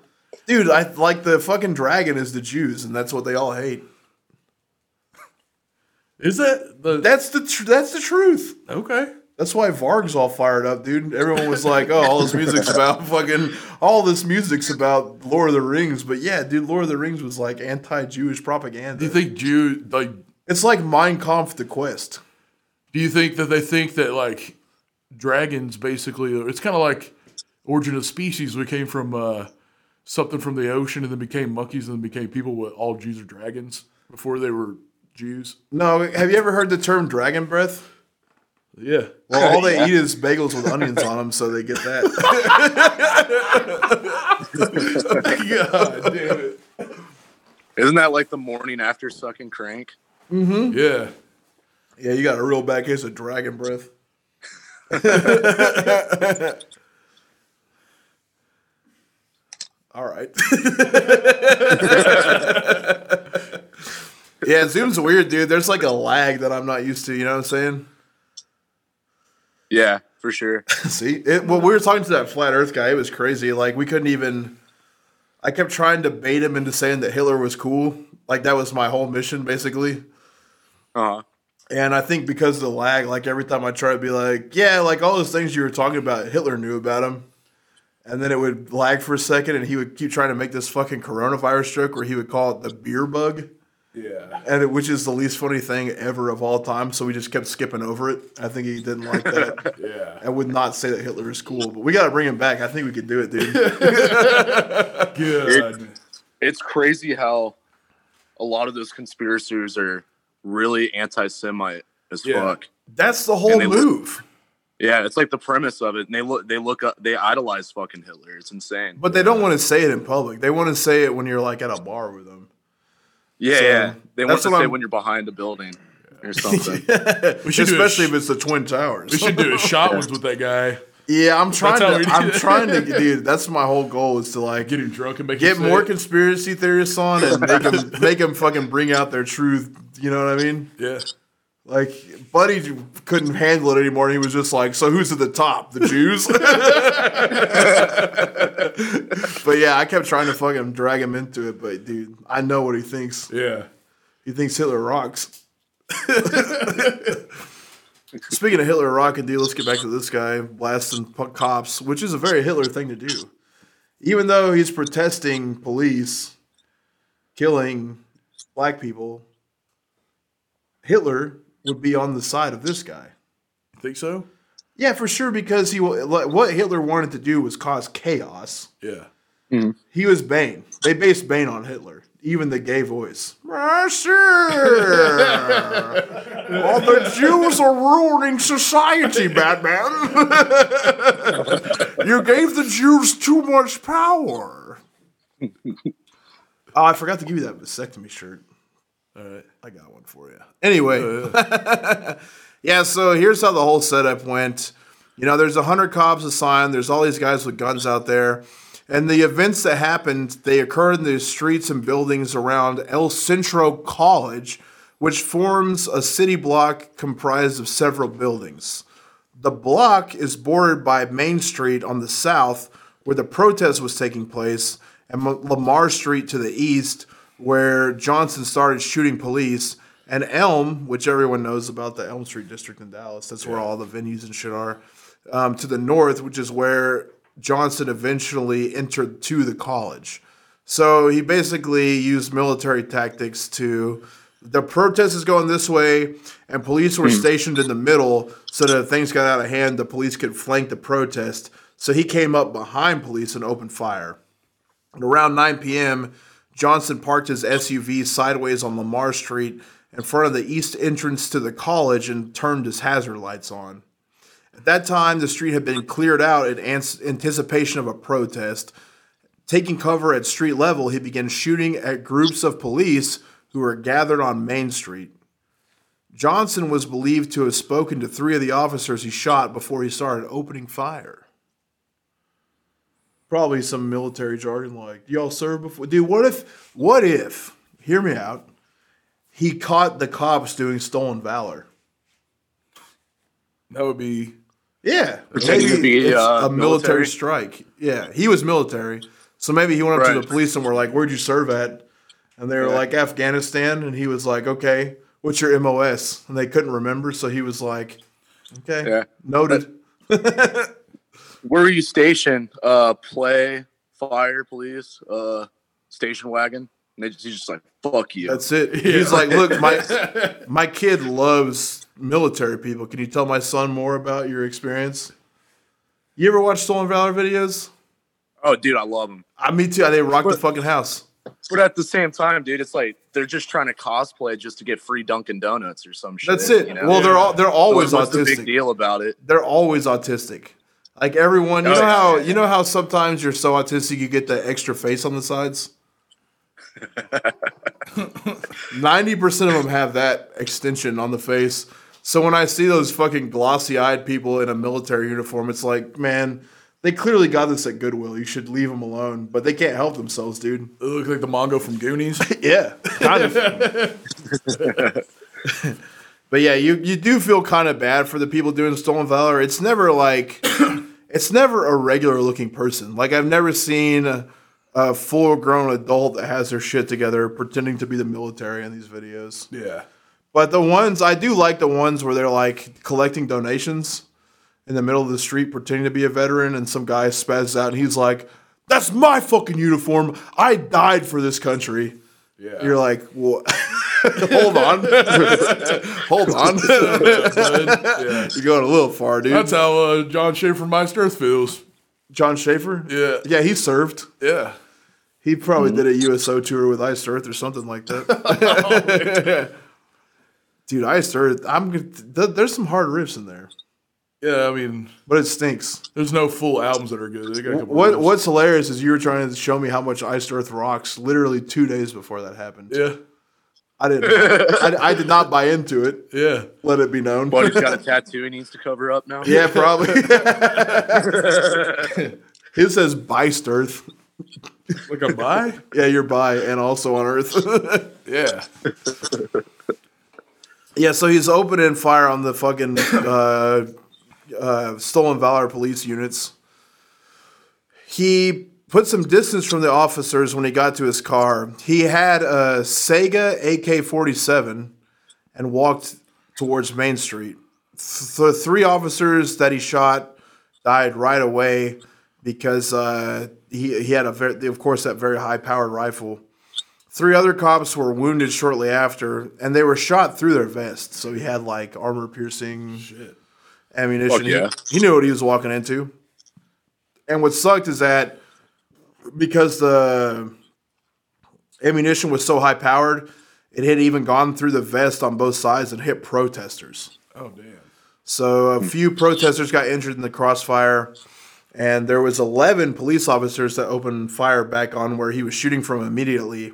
Dude, I like the fucking dragon is the Jews, and that's what they all hate. Is that the That's the tr- that's the truth. okay? That's why Varg's all fired up, dude. Everyone was like, "Oh, all this music's about <laughs> fucking all this music's about Lord of the Rings." But yeah, dude, Lord of the Rings was like anti-Jewish propaganda. Do you think Jew like? It's like Mein Kampf: The Quest. Do you think that they think that like dragons basically? It's kind of like Origin of Species. We came from uh, something from the ocean and then became monkeys and then became people. With all Jews are dragons before they were Jews. No, have you ever heard the term dragon breath? Yeah. Well, all they <laughs> eat is bagels with onions on them, so they get that. <laughs> <laughs> God damn it. Isn't that like the morning after sucking crank? Mm-hmm. Yeah. yeah, you got a real bad case of dragon breath. <laughs> All right. <laughs> yeah, Zoom's weird, dude. There's like a lag that I'm not used to. You know what I'm saying? Yeah, for sure. <laughs> See, it, well, we were talking to that flat Earth guy. It was crazy. Like we couldn't even. I kept trying to bait him into saying that Hitler was cool. Like that was my whole mission, basically. Uh-huh. And I think because of the lag, like every time I try to be like, yeah, like all those things you were talking about, Hitler knew about him. And then it would lag for a second, and he would keep trying to make this fucking coronavirus joke where he would call it the beer bug, Yeah. and it, which is the least funny thing ever of all time. So we just kept skipping over it. I think he didn't like that. <laughs> Yeah. I would not say that Hitler is cool, but we got to bring him back. I think we could do it, dude. <laughs> Good. It's crazy how a lot of those conspiracies are really anti-Semite as Yeah. fuck. That's the whole And they look- move. Yeah, it's like the premise of it, and they look, they look up, they idolize fucking Hitler. It's insane. But they don't want to say it in public. They want to say it when you're like at a bar with them. yeah, So, yeah, they want to say I'm- when you're behind a building or something. <laughs> We should do Especially sh- if it's the Twin Towers. We should do a <laughs> shot ones with that guy. Yeah, I'm trying to. I'm it. trying to, <laughs> dude. That's my whole goal is to like Get him drunk and make get more conspiracy theorists on and make them <laughs> make them fucking bring out their truth. You know what I mean? Yeah. Like Buddy couldn't handle it anymore. He was just like, "So who's at the top? The Jews?" <laughs> but yeah, I kept trying to fucking drag him into it. But dude, I know what he thinks. Yeah. He thinks Hitler rocks. Speaking of Hitler rocking, dude, let's get back to this guy blasting pu- cops, which is a very Hitler thing to do. Even though he's protesting police killing black people, Hitler would be on the side of this guy. Think so? Yeah, for sure, because he what Hitler wanted to do was cause chaos. Yeah. Hmm. He was Bane. They based Bane on Hitler. Even the gay voice. All the Jews are ruining society, Batman. <laughs> you gave the Jews too much power. oh, I forgot to give you that vasectomy shirt. All right. I got one for you. Anyway, <laughs> yeah. So here's how the whole setup went. You know, there's a hundred cops assigned. There's all these guys with guns out there, and the events that happened they occurred in the streets and buildings around El Centro College, which forms a city block comprised of several buildings. The block is bordered by Main Street on the south, where the protest was taking place, and Lamar Street to the east, where Johnson started shooting police, and Elm, which everyone knows about the Elm Street district in Dallas. That's where all the venues and shit are. Um, to the north, which is where Johnson eventually entered to the college. So he basically used military tactics to. The protest is going this way, and police were hmm. stationed in the middle so that if things got out of hand, the police could flank the protest. So he came up behind police and opened fire. And around 9 p.m., Johnson parked his SUV sideways on Lamar Street in front of the east entrance to the college and turned his hazard lights on. At that time, the street had been cleared out in anticipation of a protest. Taking cover at street level, he began shooting at groups of police who were gathered on Main Street. Johnson was believed to have spoken to three of the officers he shot before he started opening fire. Probably some military jargon like "Y'all served before." Dude, what if? What if? Hear me out. He caught the cops doing stolen valor. That would be Yeah, Pretending to be, uh, a military military? strike. Yeah, he was military, so maybe he went up to the police and were like, "Where'd you serve at?" And they were Yeah. like, "Afghanistan," and he was like, "Okay, what's your MOS?" And they couldn't remember, so he was like, "Okay, Yeah. noted." Where were you stationed? Uh, play, fire, police, uh, station wagon. And just, he's just like, fuck you. That's it. <laughs> He's like, "Look, my my kid loves military people. Can you tell my son more about your experience?" You ever watch stolen valor videos? oh, dude, I love them. I me too. They rock the fucking house. But at the same time, dude, it's like they're just trying to cosplay just to get free Dunkin' Donuts or some shit. That's it. you know? Well, they're all they're always What's the big autistic. deal about it? they're always autistic. Like everyone, you Oh, know how you know how sometimes you're so autistic you get the extra face on the sides. <laughs> Ninety percent of them have that extension on the face. So when I see those fucking glossy-eyed people in a military uniform, it's like, man, they clearly got this at Goodwill. You should leave them alone, but they can't help themselves, dude. it looks like the Mongo from Goonies. <laughs> Yeah, kind of. <laughs> but yeah, you you do feel kind of bad for the people doing stolen valor. It's never like <coughs> it's never a regular looking person. Like I've never seen a, full grown adult that has their shit together pretending to be the military in these videos. yeah. But the ones I do like the ones where they're like collecting donations in the middle of the street pretending to be a veteran and some guy spazzes out and he's like, That's my fucking uniform. I died for this country. Yeah. You're like, well, <laughs> hold on, <laughs> hold on. <laughs> yeah. You're going a little far, dude. That's how uh, Jon Schaffer Earth feels. Jon Schaffer. Yeah. yeah, he served. Yeah. He probably mm-hmm. did a USO tour with Iced Earth or something like that. <laughs> Oh, Dude, Iced Earth. I'm. th- There's some hard riffs in there, Yeah, I mean, but it stinks. there's no full albums that are good. They got a couple What riffs. What's hilarious is you were trying to show me how much Iced Earth rocks. Literally two days before that happened. Yeah. I didn't. I, I did not buy into it. Yeah. Let it be known. But he's got a tattoo he needs to cover up now. Yeah, probably. <laughs> His says Biced Earth. Like a buy? Yeah, you're bi and also on Earth. <laughs> yeah. yeah, so he's opening fire on the fucking uh, uh, stolen valor police units. He put some distance from the officers when he got to his car. He had a Saiga AK 47 and walked towards Main Street. Th- The three officers that he shot died right away because uh, he, he had a very, of course, that very high powered rifle. Three other cops were wounded shortly after, and they were shot through their vests. So he had like armor piercing ammunition. Yeah. He, he knew what he was walking into. And what sucked is that because the ammunition was so high powered, it had even gone through the vest on both sides and hit protesters. Oh, damn. So a few protesters got injured in the crossfire, and there was 11 police officers that opened fire back on where he was shooting from immediately.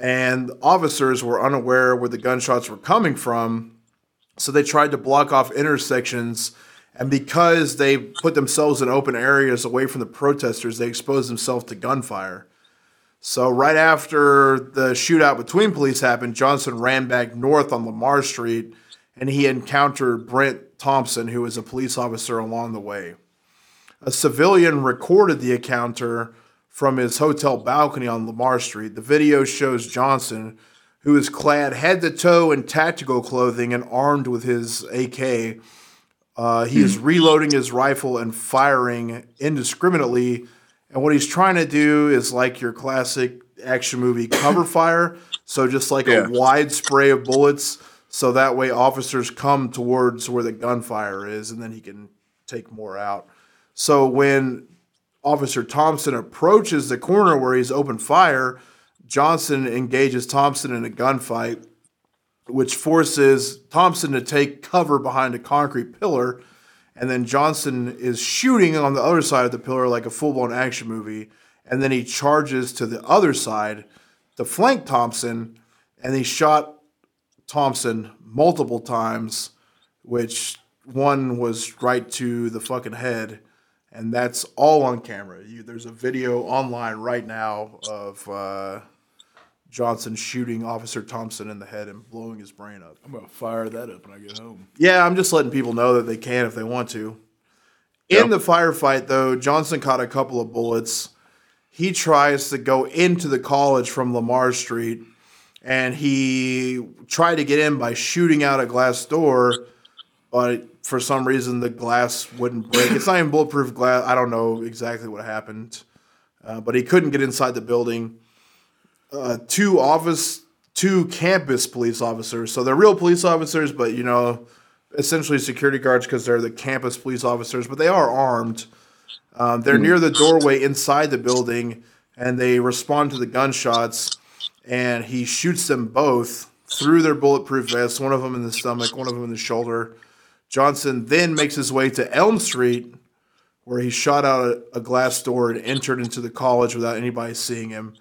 And officers were unaware where the gunshots were coming from, so they tried to block off intersections. And because they put themselves in open areas away from the protesters, they exposed themselves to gunfire. So right after the shootout between police happened, Johnson ran back north on Lamar Street and he encountered Brent Thompson, who was a police officer along the way. A civilian recorded the encounter from his hotel balcony on Lamar Street. The video shows Johnson, who is clad head to toe in tactical clothing and armed with his AK. Uh, he is reloading his rifle and firing indiscriminately. And what he's trying to do is like your classic action movie cover <coughs> fire. So just like Yeah. a wide spray of bullets. So that way officers come towards where the gunfire is and then he can take more out. So when Officer Thompson approaches the corner where he's opened fire, Johnson engages Thompson in a gunfight, which forces Thompson to take cover behind a concrete pillar. And then Johnson is shooting on the other side of the pillar like a full blown action movie. And then he charges to the other side to flank Thompson. And he shot Thompson multiple times, which one was right to the fucking head, and that's all on camera. You, there's a video online right now of uh, Johnson shooting Officer Thompson in the head and blowing his brain up. I'm gonna fire that up when I get home. Yeah, I'm just letting people know that they can if they want to. In the firefight, though, Johnson caught a couple of bullets. He tries to go into the college from Lamar Street, and he tried to get in by shooting out a glass door, but for some reason the glass wouldn't break. It's not even bulletproof glass. I don't know exactly what happened, uh, but he couldn't get inside the building. Uh, two office, two campus police officers. So they're real police officers, but you know, essentially security guards because they're the campus police officers, but they are armed. Um, they're near the doorway inside the building, and they respond to the gunshots. And he shoots them both through their bulletproof vests. One of them in the stomach, one of them in the shoulder. Johnson then makes his way to Elm Street, where he shot out a, a glass door and entered into the college without anybody seeing him.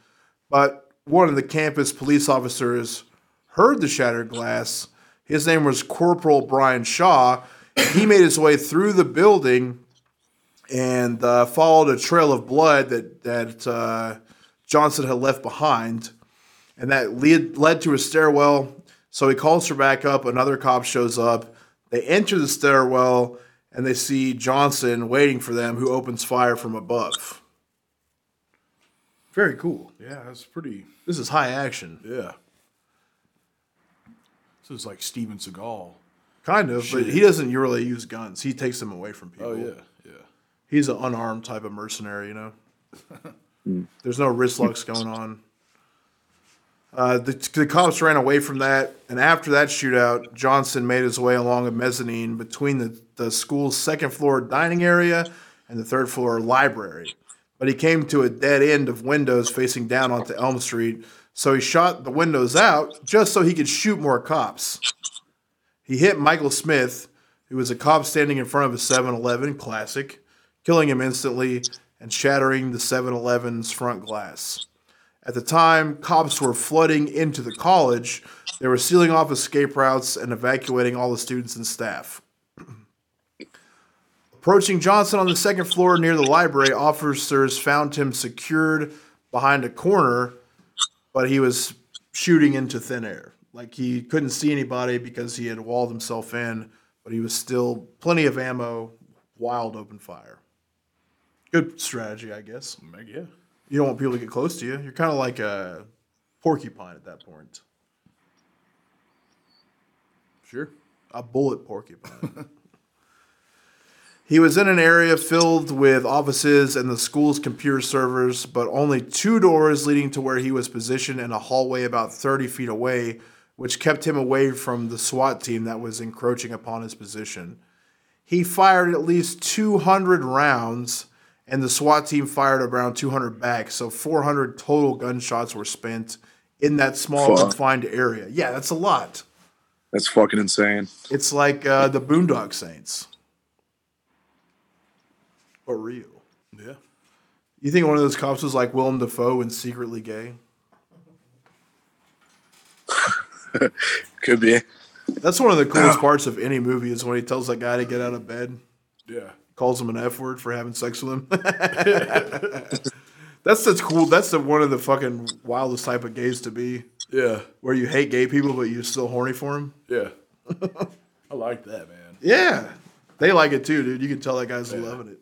But one of the campus police officers heard the shattered glass. His name was Corporal Brian Shaw. He made his way through the building and uh, followed a trail of blood that that uh, Johnson had left behind, and that lead, led to a stairwell. So he calls her back up. Another cop shows up. They enter the stairwell and they see Johnson waiting for them, who opens fire from above. Very cool. Yeah, that's pretty. This is high action. Yeah. This is like Steven Seagal. Kind of, but he doesn't really use guns. He takes them away from people. Oh yeah, yeah. He's an unarmed type of mercenary, you know. <laughs> There's no wrist locks going on. Uh, the, the cops ran away from that, and after that shootout, Johnson made his way along a mezzanine between the, the school's second floor dining area and the third floor library. But he came to a dead end of windows facing down onto Elm Street, so he shot the windows out just so he could shoot more cops. He hit Michael Smith, who was a cop standing in front of a 7 Eleven, classic, killing him instantly and shattering the 7 Eleven's front glass. At the time, cops were flooding into the college. They were sealing off escape routes and evacuating all the students and staff. Approaching Johnson on the second floor near the library, officers found him secured behind a corner, but he was shooting into thin air. Like he couldn't see anybody because he had walled himself in, but he was still plenty of ammo, wild open fire. Good strategy, I guess. Yeah. You don't want people to get close to you. You're kind of like a porcupine at that point. Sure. A bullet porcupine. <laughs> he was in an area filled with offices and the school's computer servers, but only two doors leading to where he was positioned in a hallway about 30 feet away, which kept him away from the SWAT team that was encroaching upon his position. He fired at least 200 rounds, and the SWAT team fired around 200 back, so 400 total gunshots were spent in that small Fuck. confined area. Yeah, that's a lot. That's fucking insane. It's like uh, the Boondock Saints. But real. Yeah. You think one of those cops was like Willem Dafoe and secretly gay? <laughs> Could be. That's one of the coolest <laughs> parts of any movie is when he tells that guy to get out of bed, Yeah. calls him an F word for having sex with him. <laughs> that's that's cool. That's the one of the fucking wildest type of gays to be, Yeah. where you hate gay people but you're still horny for them. Yeah. I like that, man. Yeah, they like it too, dude. You can tell that guy's loving it.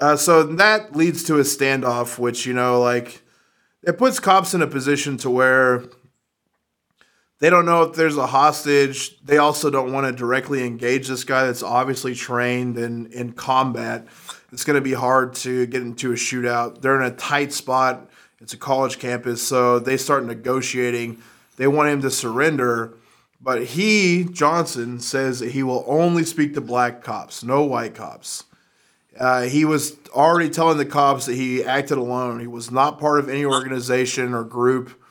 Uh, so that leads to a standoff, which you know, like, it puts cops in a position to where they don't know if there's a hostage. They also don't want to directly engage this guy that's obviously trained in in combat. It's going to be hard to get into a shootout. They're in a tight spot. It's a college campus, so they start negotiating. They want him to surrender, but he, Johnson, says that he will only speak to black cops, no white cops. Uh, he was already telling the cops that he acted alone. He was not part of any organization or group.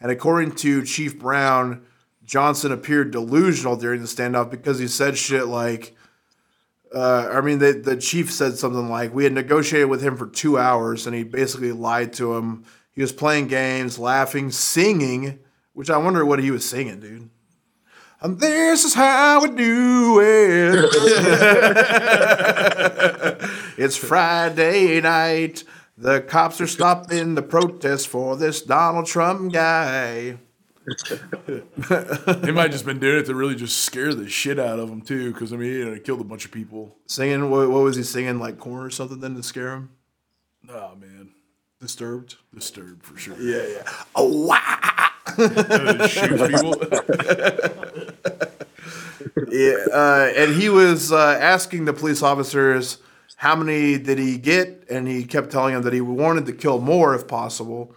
And according to Chief Brown, Johnson appeared delusional during the standoff because he said shit like, uh, I mean, the, the chief said something like, We had negotiated with him for two hours and he basically lied to him. He was playing games, laughing, singing Which I wonder what he was singing, dude. And this is how we do it. <laughs> it's Friday night. The cops are stopping the protest for this Donald Trump guy. <laughs> He might have just been doing it to really just scare the shit out of him too, because I mean, he had killed a bunch of people. Singing, what, what was he singing? Like Korn or something then to scare him? Oh man, Disturbed? disturbed for sure. Yeah, yeah. Oh, wow. <laughs> Shoot people. Yeah, uh, and he was uh, asking the police officers how many did he get, and he kept telling them that he wanted to kill more if possible.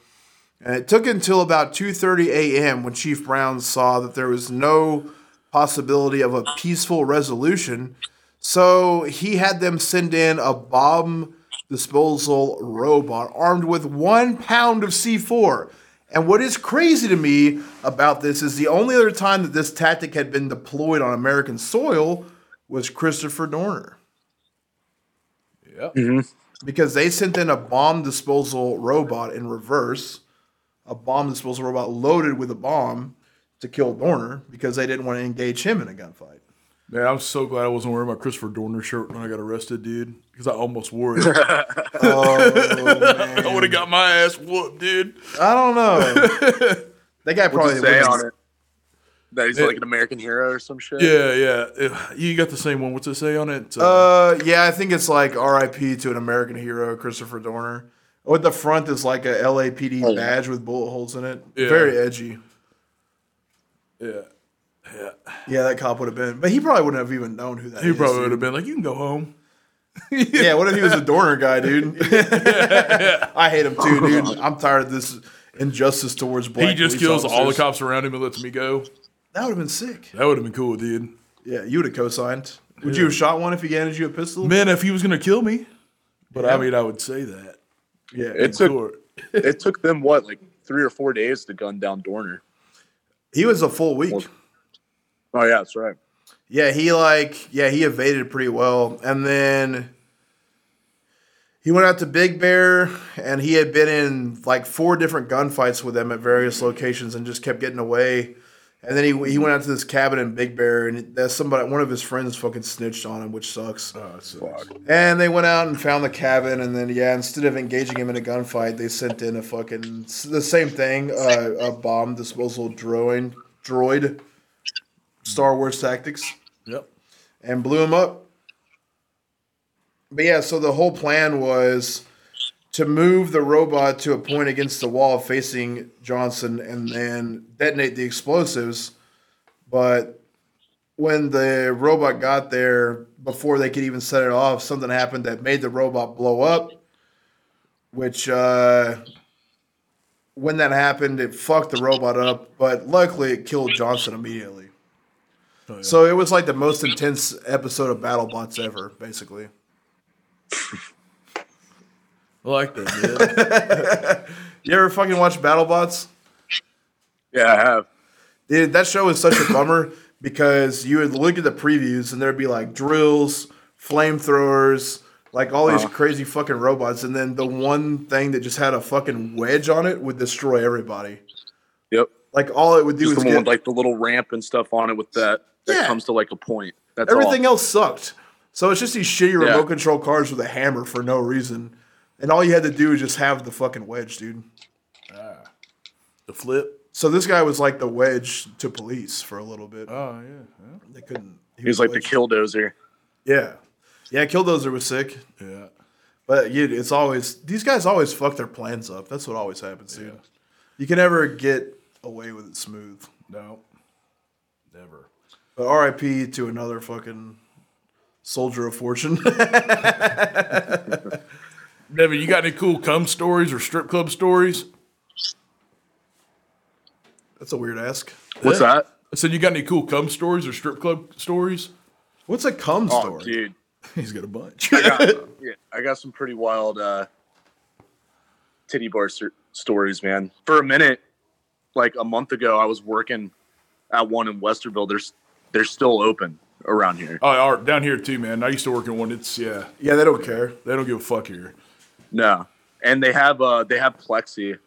And it took until about 2:30 a.m. when Chief Brown saw that there was no possibility of a peaceful resolution, so he had them send in a bomb disposal robot armed with one pound of C4. And what is crazy to me about this is the only other time that this tactic had been deployed on American soil was Christopher Dorner. Yep. Mm-hmm. Because they sent in a bomb disposal robot in reverse, a bomb disposal robot loaded with a bomb to kill Dorner because they didn't want to engage him in a gunfight. Man, I'm so glad I wasn't wearing my Christopher Dorner shirt when I got arrested, dude. Because I almost wore it. <laughs> Oh, <laughs> I would have got my ass whooped, dude. I don't know. <laughs> that guy probably say on it? That he's It- like an American hero or some shit. Yeah, yeah. You got the same one. What's it say on it? Uh, yeah, I think it's like R.I.P. to an American hero, Christopher Dorner. With the front is like a LAPD Oh, yeah. badge with bullet holes in it. Yeah. Very edgy. yeah. Yeah. Yeah, that cop would have been, but he probably wouldn't have even known who that He is, probably would have been like, you can go home. <laughs> Yeah, what if he was a Dorner guy, dude? <laughs> I hate him too, dude. I'm tired of this injustice towards black. he just police kills all the cops around him and lets me go. That would have been sick. That would have been cool, dude. Yeah, you would have co-signed. Would you have shot one if he handed you a pistol? Man, if he was gonna kill me. But Yeah. I mean, I would say that. Yeah, It in took court. it took them what like three or four days to gun down Dorner. he was a full week. Oh yeah, that's right. Yeah, he like yeah, he evaded pretty well. And then he went out to Big Bear and he had been in like four different gunfights with them at various locations and just kept getting away. And then he he went out to this cabin in Big Bear and that's somebody one of his friends fucking snitched on him, which sucks. Oh, it sucks. And they went out and found the cabin, and then yeah, instead of engaging him in a gunfight, they sent in a fucking the same thing, uh, a bomb disposal droid, droid, Star Wars tactics, Yep. and blew him up. But yeah, so the whole plan was to move the robot to a point against the wall facing Johnson, and then detonate the explosives. But when the robot got there, before they could even set it off, something happened that made the robot blow up. Which, uh, when that happened, it fucked the robot up. But luckily, it killed Johnson immediately. Oh, yeah. So it was like the most intense episode of BattleBots ever, basically. I like that, man. <laughs> You ever fucking watch BattleBots? Yeah, I have. Dude, that show is such a bummer because you would look at the previews and there'd be like drills, flamethrowers, like all these Uh-huh. crazy fucking robots, and then the one thing that just had a fucking wedge on it would destroy everybody. Yep. Like all it would do Just is the one get with like the little ramp and stuff on it with that that Yeah. comes to like a point. That's everything all. else sucked. So it's just these shitty Yeah. remote control cars with a hammer for no reason, and all you had to do was just have the fucking wedge, dude. Ah. the flip. So this guy was like the wedge to police for a little bit. Oh yeah. yeah. They couldn't. he was like the wedged. killdozer. Yeah, yeah. Killdozer was sick. Yeah. But yeah, it's always these guys always fuck their plans up. That's what always happens, dude. You can never get away with it smooth. No. Never. But R.I.P. to another fucking soldier of fortune. <laughs> Devin, you got any cool cum stories or strip club stories? That's a weird ask. What's Yeah. that? I said, you got any cool cum stories or strip club stories? What's a cum Oh, story? dude. <laughs> He's got a bunch. I got, <laughs> yeah, I got some pretty wild uh, titty bar st- stories, man. For a minute, like a month ago, I was working at one in Westerville. There's they're still open around here. Oh, all right, down here too, man. I used to work in one. It's yeah, Yeah, they don't care. they don't give a fuck here. No, and they have uh they have plexi.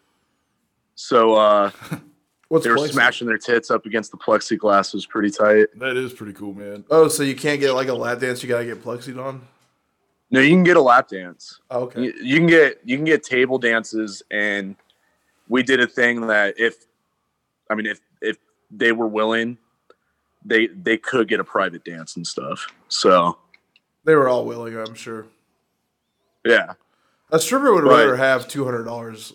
So uh, <laughs> What's they were plexi? smashing their tits up against the plexiglass. It was pretty tight. That is pretty cool, man. Oh, so you can't get like a lap dance. You gotta get plexied on. No, you can get a lap dance. Oh, okay. You, you can get you can get table dances, and we did a thing that if, I mean, if if they were willing, they they could get a private dance and stuff. So They were all willing, I'm sure. yeah, A stripper would Right. rather have two hundred dollars.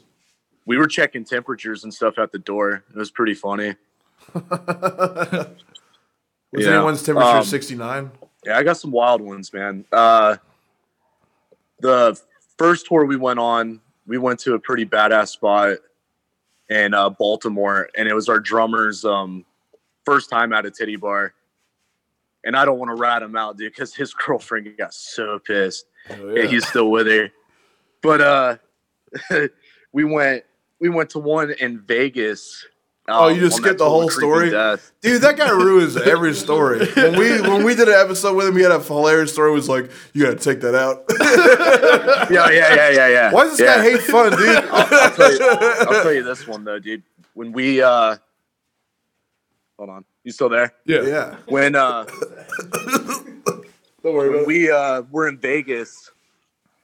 we were checking temperatures and stuff at the door. It was pretty funny. <laughs> Was Yeah. anyone's temperature Um, sixty nine? Yeah, I got some wild ones, man. Uh, the first tour we went on, we went to a pretty badass spot in uh, Baltimore, and it was our drummer's um, first time at a titty bar. And I don't want to rat him out, dude, because his <laughs> girlfriend got so pissed. Hell Yeah, yeah. he's still with her. But uh, <laughs> we went we went to one in Vegas. Oh, you um, just skipped the whole story? Death. Dude, that guy ruins <laughs> every story. When we when we did an episode with him, he had a hilarious story. It was like, you gotta take that out. Yeah, yeah, yeah, yeah, yeah. Why does this yeah. guy hate fun, dude? I'll tell, you, I'll tell you this one though, dude. When we uh hold on. You still there? yeah. yeah. When uh <laughs> Don't worry when we uh were in Vegas,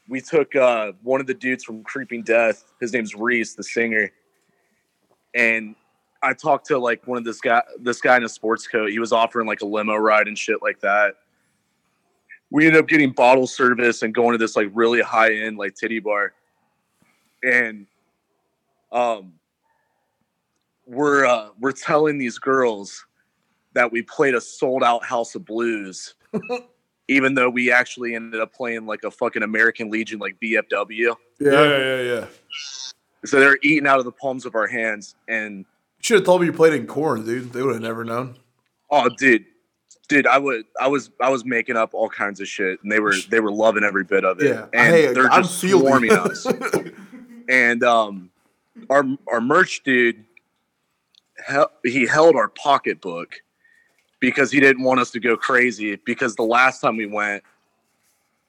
we took uh one of the dudes from Creeping Death. His name's Reese, the singer. And I talked to like one of this guy this guy in a sports coat. He was offering like a limo ride and shit like that. We ended up getting bottle service and going to this like really high end like titty bar. And um we're uh we're telling these girls that we played a sold out House of Blues, <laughs> even though we actually ended up playing like a fucking American Legion, like VFW. Yeah, Yeah. yeah, yeah. So they're eating out of the palms of our hands. And Should have told me you played in Korn, dude. They would have never known. oh, dude, dude, I would, I was, I was making up all kinds of shit, and they were, they were loving every bit of it. Yeah. and Hey, they're I'm just fielding. swarming us. and um, our our merch dude, hel- he held our pocketbook because he didn't want us to go crazy. Because the last time we went,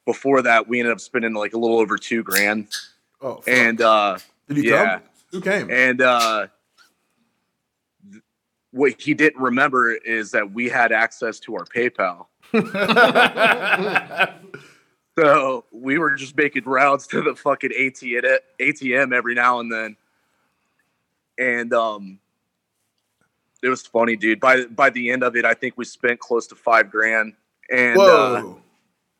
before that, we ended up spending like a little over two grand. Oh, fuck. And uh, did he yeah. come? Who came? and uh, th- what he didn't remember is that we had access to our PayPal. <laughs> So we were just making rounds to the fucking ATM every now and then, and um, it was funny, dude. By by the end of it, I think we spent close to five grand, and uh,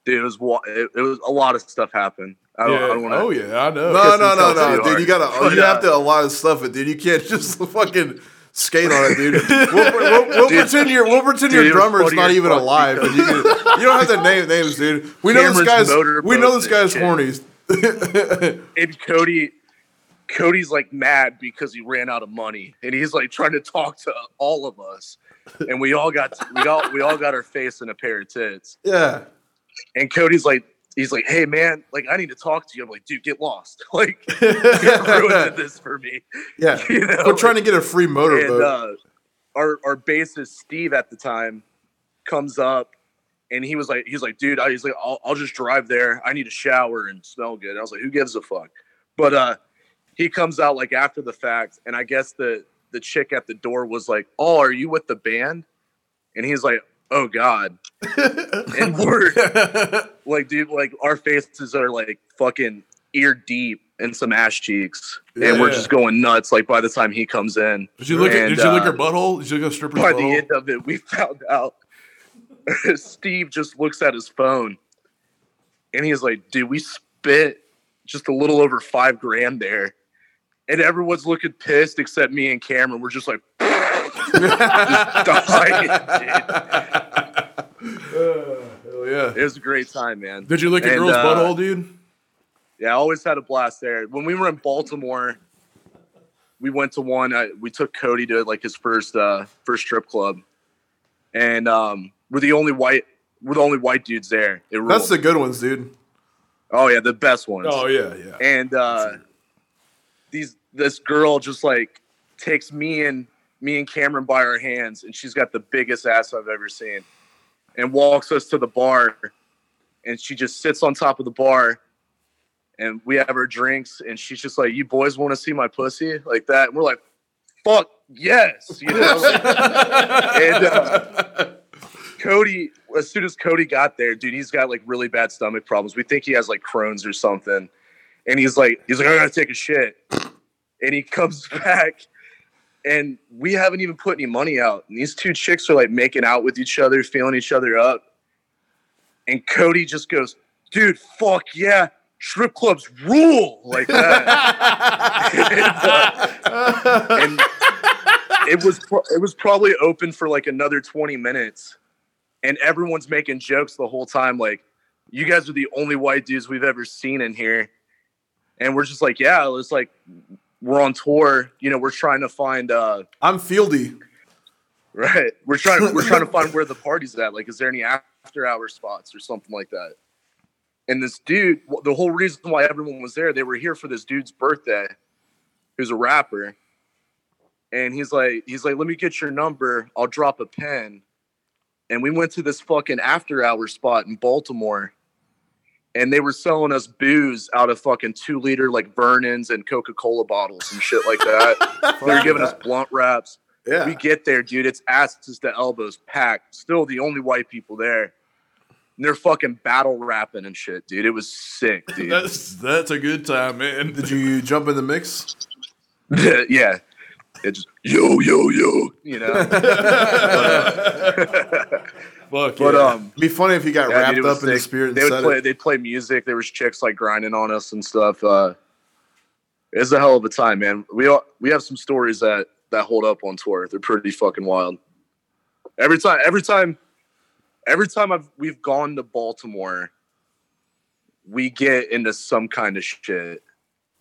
dude, it was it, it was a lot of stuff happened. I don't, yeah. I don't want to. oh yeah, I know. no, no, no, no, too dude. You gotta, <laughs> But, you have uh, to a lot of stuff it, dude. You can't <laughs> just fucking skate on it, dude. <laughs> We'll, we'll, we'll Dude. pretend your, we'll pretend Dude, your was drummer's not even fuck alive, and you, can, you don't have to name names, dude. We know this guy's, we know this guy's and horny. and Cody Cody's like mad because he ran out of money and he's like trying to talk to all of us. <laughs> And we all got we all we all got our face in a pair of tits. Yeah. and Cody's like he's like hey man like I need to talk to you. I'm like dude get lost. <laughs> Like <laughs> you're this for me. Yeah. you know? We're trying to get a free motorboat. uh, our our bassist Steve at the time comes up and he was like he's like dude I, he's like I'll, I'll just drive there. I need a shower and smell good. And I was like who gives a fuck? But uh he comes out like after the fact and I guess the the chick at the door was like oh are you with the band and he's like oh god <laughs> and we're like dude like our faces are like fucking ear deep in some ass cheeks and we're Yeah. just going nuts like by the time he comes in Did you look at? And, Did you look uh, at her butthole? Did you look at stripper's by the end of it, we found out <laughs> Steve just looks at his phone and he's like, dude, we spit just a little over five grand there. And everyone's looking pissed except me and Cameron. We're just like, <laughs> just dying, yeah. It was a great time, man. Did you look at And, girls' uh, butthole, dude? Yeah, I always had a blast there. When we were in Baltimore, we went to one. Uh, we took Cody to like his first uh, first strip club, and um, we're the only white we're the only white dudes there. It That's the good ones, dude. oh yeah, the best ones. Oh yeah, yeah. And uh, these this girl just like takes me and me and Cameron by our hands, and she's got the biggest ass I've ever seen, and walks us to the bar, and she just sits on top of the bar, and we have our drinks, and she's just like, "You boys want to see my pussy like that?" And we're like, "Fuck yes, you know. <laughs> and uh, Cody, as soon as Cody got there, dude, he's got like really bad stomach problems. We think he has like Crohn's or something. And he's like, he's like, I gotta take a shit. And he comes <laughs> back, and we haven't even put any money out. And these two chicks are like making out with each other, feeling each other up. And Cody just goes, dude, fuck yeah, strip clubs rule like that. <laughs> and, uh, and it was pro- it was probably open for like another 20 minutes and everyone's making jokes the whole time like you guys are the only white dudes we've ever seen in here and we're just like yeah it's like we're on tour you know we're trying to find uh I'm Fieldy. right. We're trying <laughs> we're trying to find where the party's at. Like is there any after hour spots or something like that? And this dude the whole reason why everyone was there they were here for this dude's birthday who's a rapper. And he's like he's like let me get your number. I'll drop a pen. And we went to this fucking after hour spot in baltimore and they were selling us booze out of fucking two liter like vernors and coca-cola bottles and shit like that <laughs> they were giving us blunt wraps Yeah. we get there dude it's asses to elbows packed still the only white people there and they're fucking battle rapping and shit dude it was sick <laughs> dude That's that's a good time, man. Did you jump in the mix? <laughs> yeah. It just yo yo yo, you know. Fuck but yeah. um, It'd be funny if you got yeah, wrapped dude, up in the sick. spirit They would play. it. They'd play music. There was chicks like grinding on us and stuff. Uh, it's a hell of a time, man. We all, we have some stories that that hold up on tour. They're pretty fucking wild. Every time, every time, every time I've we've gone to Baltimore, we get into some kind of shit.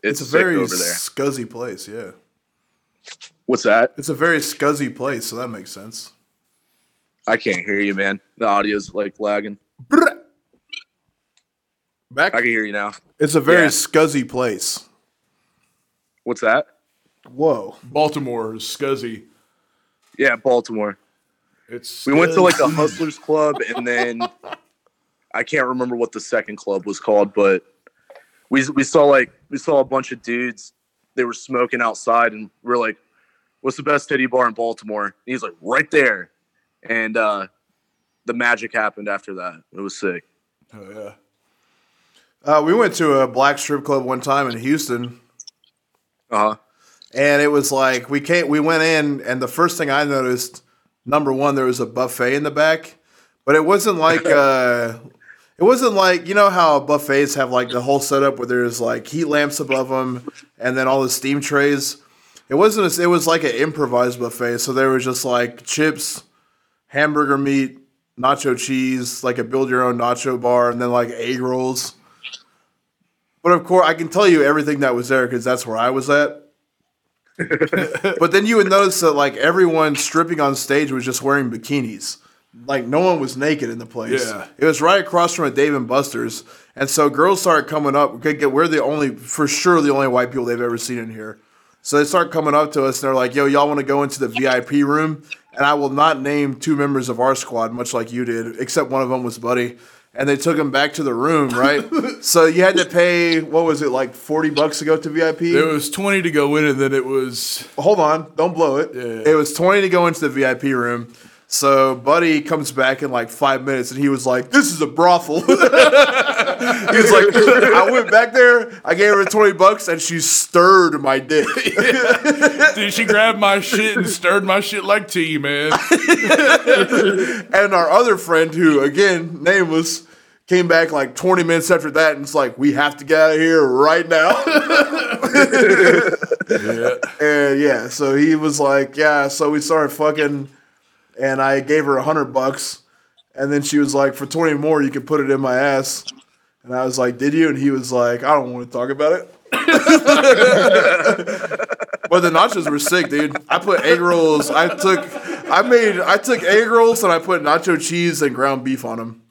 It's It's, a sick very over there. scuzzy place, yeah. What's that? It's a very scuzzy place, so that makes sense. I can't hear you, man. The audio's like lagging. Back. I can hear you now. It's a very Yeah. scuzzy place. What's that? Whoa. Baltimore is scuzzy. Yeah, Baltimore. It's We went to like a. Hustlers Club, and then <laughs> I can't remember what the second club was called, but we we saw like we saw a bunch of dudes. They were smoking outside, and we're like, "What's the best titty bar in Baltimore?" And he's like, "Right there," and uh, the magic happened after that. It was sick. Oh, yeah. Uh, we went to a black strip club one time in Houston, Uh huh. and it was like we came, we went in, and the first thing I noticed, number one, there was a buffet in the back, but it wasn't like <laughs> uh, it wasn't like you know how buffets have like the whole setup where there's like heat lamps above them, and then all the steam trays. It wasn't. A, it was like an improvised buffet, so there was just like chips, hamburger meat, nacho cheese, like a build your own nacho bar, and then like egg rolls. But of course, I can tell you everything that was there because that's where I was at. <laughs> but then you would notice that like everyone stripping on stage was just wearing bikinis. Like no one was naked in the place. Yeah. It was right across from a Dave and Buster's, and so girls started coming up. We're the only, for sure, the only white people they've ever seen in here. So they start coming up to us and they're like, "Yo, y'all want to go into the VIP room?" And I will not name two members of our squad, much like you did, except one of them was Buddy. And they took him back to the room, right? <laughs> so you had to pay what was it like forty bucks to go to VIP? It was 20 to go in, and then it was. hold on, don't blow it. Yeah. It was 20 to go into the VIP room. So Buddy comes back in like five minutes and he was like, This is a brothel. <laughs> he was like, I went back there, I gave her 20 bucks, and she stirred my dick. <laughs> Dude, she grabbed my shit and stirred my shit like tea, man. and our other friend, who again, nameless, came back like 20 minutes after that and it's like, We have to get out of here right now. <laughs> Yeah. And yeah, so he was like, yeah. So we started fucking, and I gave her a hundred bucks, and then she was like, for twenty more, you can put it in my ass. And I was like, did you? And he was like, I don't want to talk about it. <laughs> but the nachos were sick, dude. I put egg rolls. I took, I made, I took egg rolls and I put nacho cheese and ground beef on them.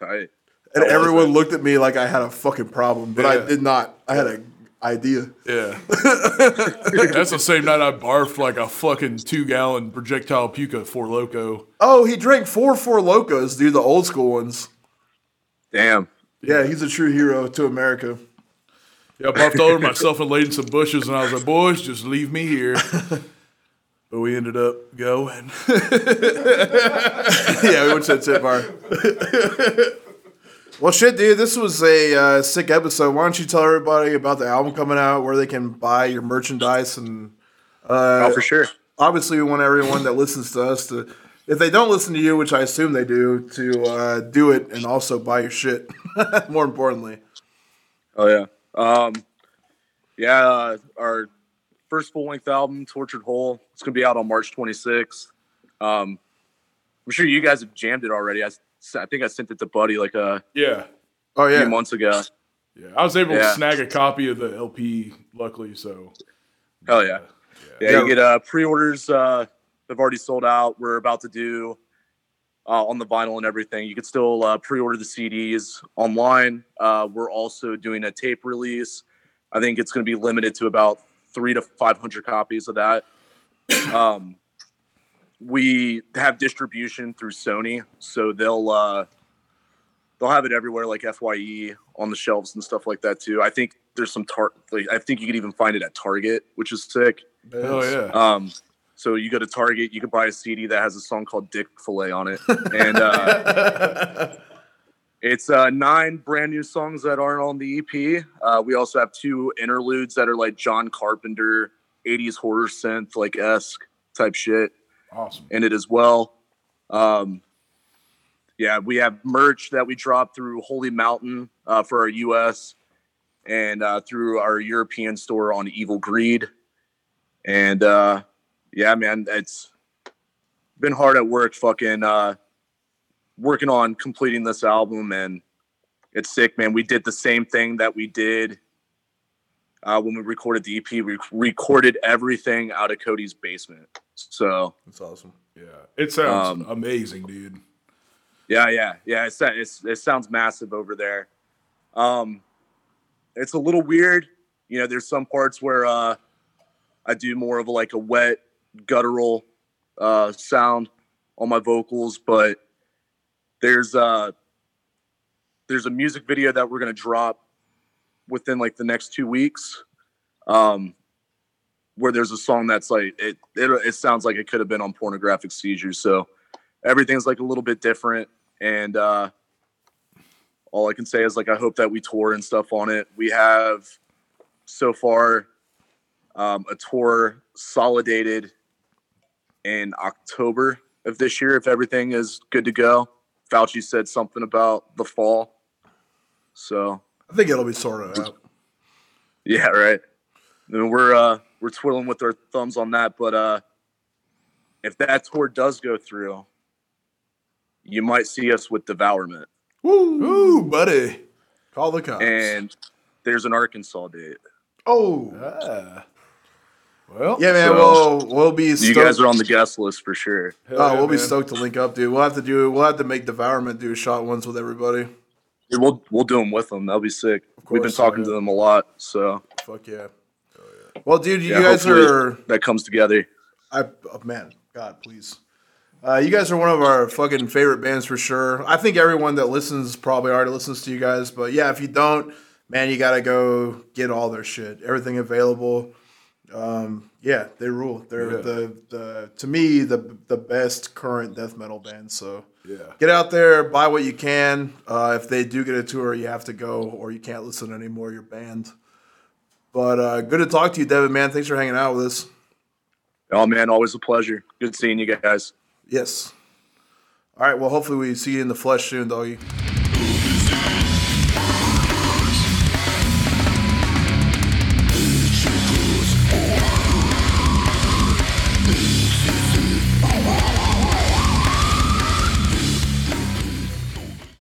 Tight. And How everyone looked at me like I had a fucking problem, but Yeah. I did not. I had a idea. Yeah. <laughs> That's the same night I barfed like a fucking two gallon projectile puka Four Loko. Oh, he drank four Four Lokos, dude. The old school ones. Damn. Yeah, he's a true hero to America. Yeah, I barfed over myself and laid in some bushes, and I was like, boys, just leave me here. <laughs> but we ended up going. <laughs> yeah, we went to the tip bar. well, shit, dude, this was a uh, sick episode. Why don't you tell everybody about the album coming out, where they can buy your merchandise, and uh, oh, for sure. obviously, we want everyone that listens to us to, if they don't listen to you, which I assume they do, to uh, do it and also buy your shit. <laughs> More importantly, Oh yeah. Um, yeah. Uh, our first full length album, Tortured Whole, it's gonna be out on March 26th. Um, I'm sure you guys have jammed it already. I think I sent it to Buddy like a yeah, oh few yeah, months ago. yeah. I was able Yeah. to snag a copy of the LP, luckily. So Hell yeah. Yeah, Yeah. you get uh, pre-orders. Uh, they've already sold out. We're about to do uh, on the vinyl and everything. You can still uh, pre-order the CDs online. Uh, we're also doing a tape release. I think it's going to be limited to about three to five hundred copies of that. <coughs> Um, we have distribution through Sony, so they'll uh, they'll have it everywhere, like Fye on the shelves and stuff like that too. I think there's some tar. Like, I think you could even find it at Target, which is sick. hell yeah. Um, so you go to Target, you can buy a CD that has a song called Dick Filet on it, and uh, <laughs> it's uh, nine brand new songs that aren't on the EP. Uh, we also have two interludes that are like John Carpenter, '80s horror synth like esque type shit Awesome. in it as well. Um, yeah, we have merch that we drop through Holy Mountain uh, for our US and uh, through our European store on Evil Greed. And uh, yeah, man, it's been hard at work fucking uh, working on completing this album. And it's sick, man. We did the same thing that we did uh, when we recorded the EP. We recorded everything out of Cody's basement. So that's awesome. Yeah, it sounds Um, amazing, dude. Yeah, yeah, yeah. It's, it's it sounds massive over there. Um, it's a little weird. You know, there's some parts where uh, I do more of like a wet guttural uh, sound on my vocals, but there's uh there's a music video that we're gonna drop within like the next two weeks. Um, where there's a song that's like it, it it sounds like it could have been on pornographic seizures. So everything's like a little bit different and uh all i can say is like i hope that we tour and stuff on it we have so far um a tour solidated in october of this year if everything is good to go fauci said something about the fall so I think it'll be sorted out. yeah right and we're uh we're twiddling with our thumbs on that but uh if that tour does go through you might see us with devourment Woo! Ooh, buddy. Call the cops. and there's an Arkansas date. oh, Ah. Well, yeah, man. So- we'll we'll be. You guys are on the guest list for sure. hell Oh, yeah, we'll be stoked to link up, dude. We'll have to do. We'll have to make Devourment do shot ones with everybody. Yeah, We'll we'll do them with them. That'll be sick. We've been talking yeah. to them a lot, so Fuck yeah. Well, dude, you Yeah, guys are. that comes together. I oh, man, God, please. Uh, you guys are one of our fucking favorite bands for sure. I think everyone that listens probably already listens to you guys, but yeah, if you don't, man, you gotta go get all their shit. Everything available. Um, yeah, they rule. They're Yeah. the the to me the the best current death metal band. So Yeah. get out there, buy what you can. Uh, if they do get a tour, you have to go, or you can't listen anymore. You're banned. But uh, good to talk to you, Devin. Man, thanks for hanging out with us. Oh man, always a pleasure. Good seeing you guys. Yes. All right. Well, hopefully we see you in the flesh soon, doggy.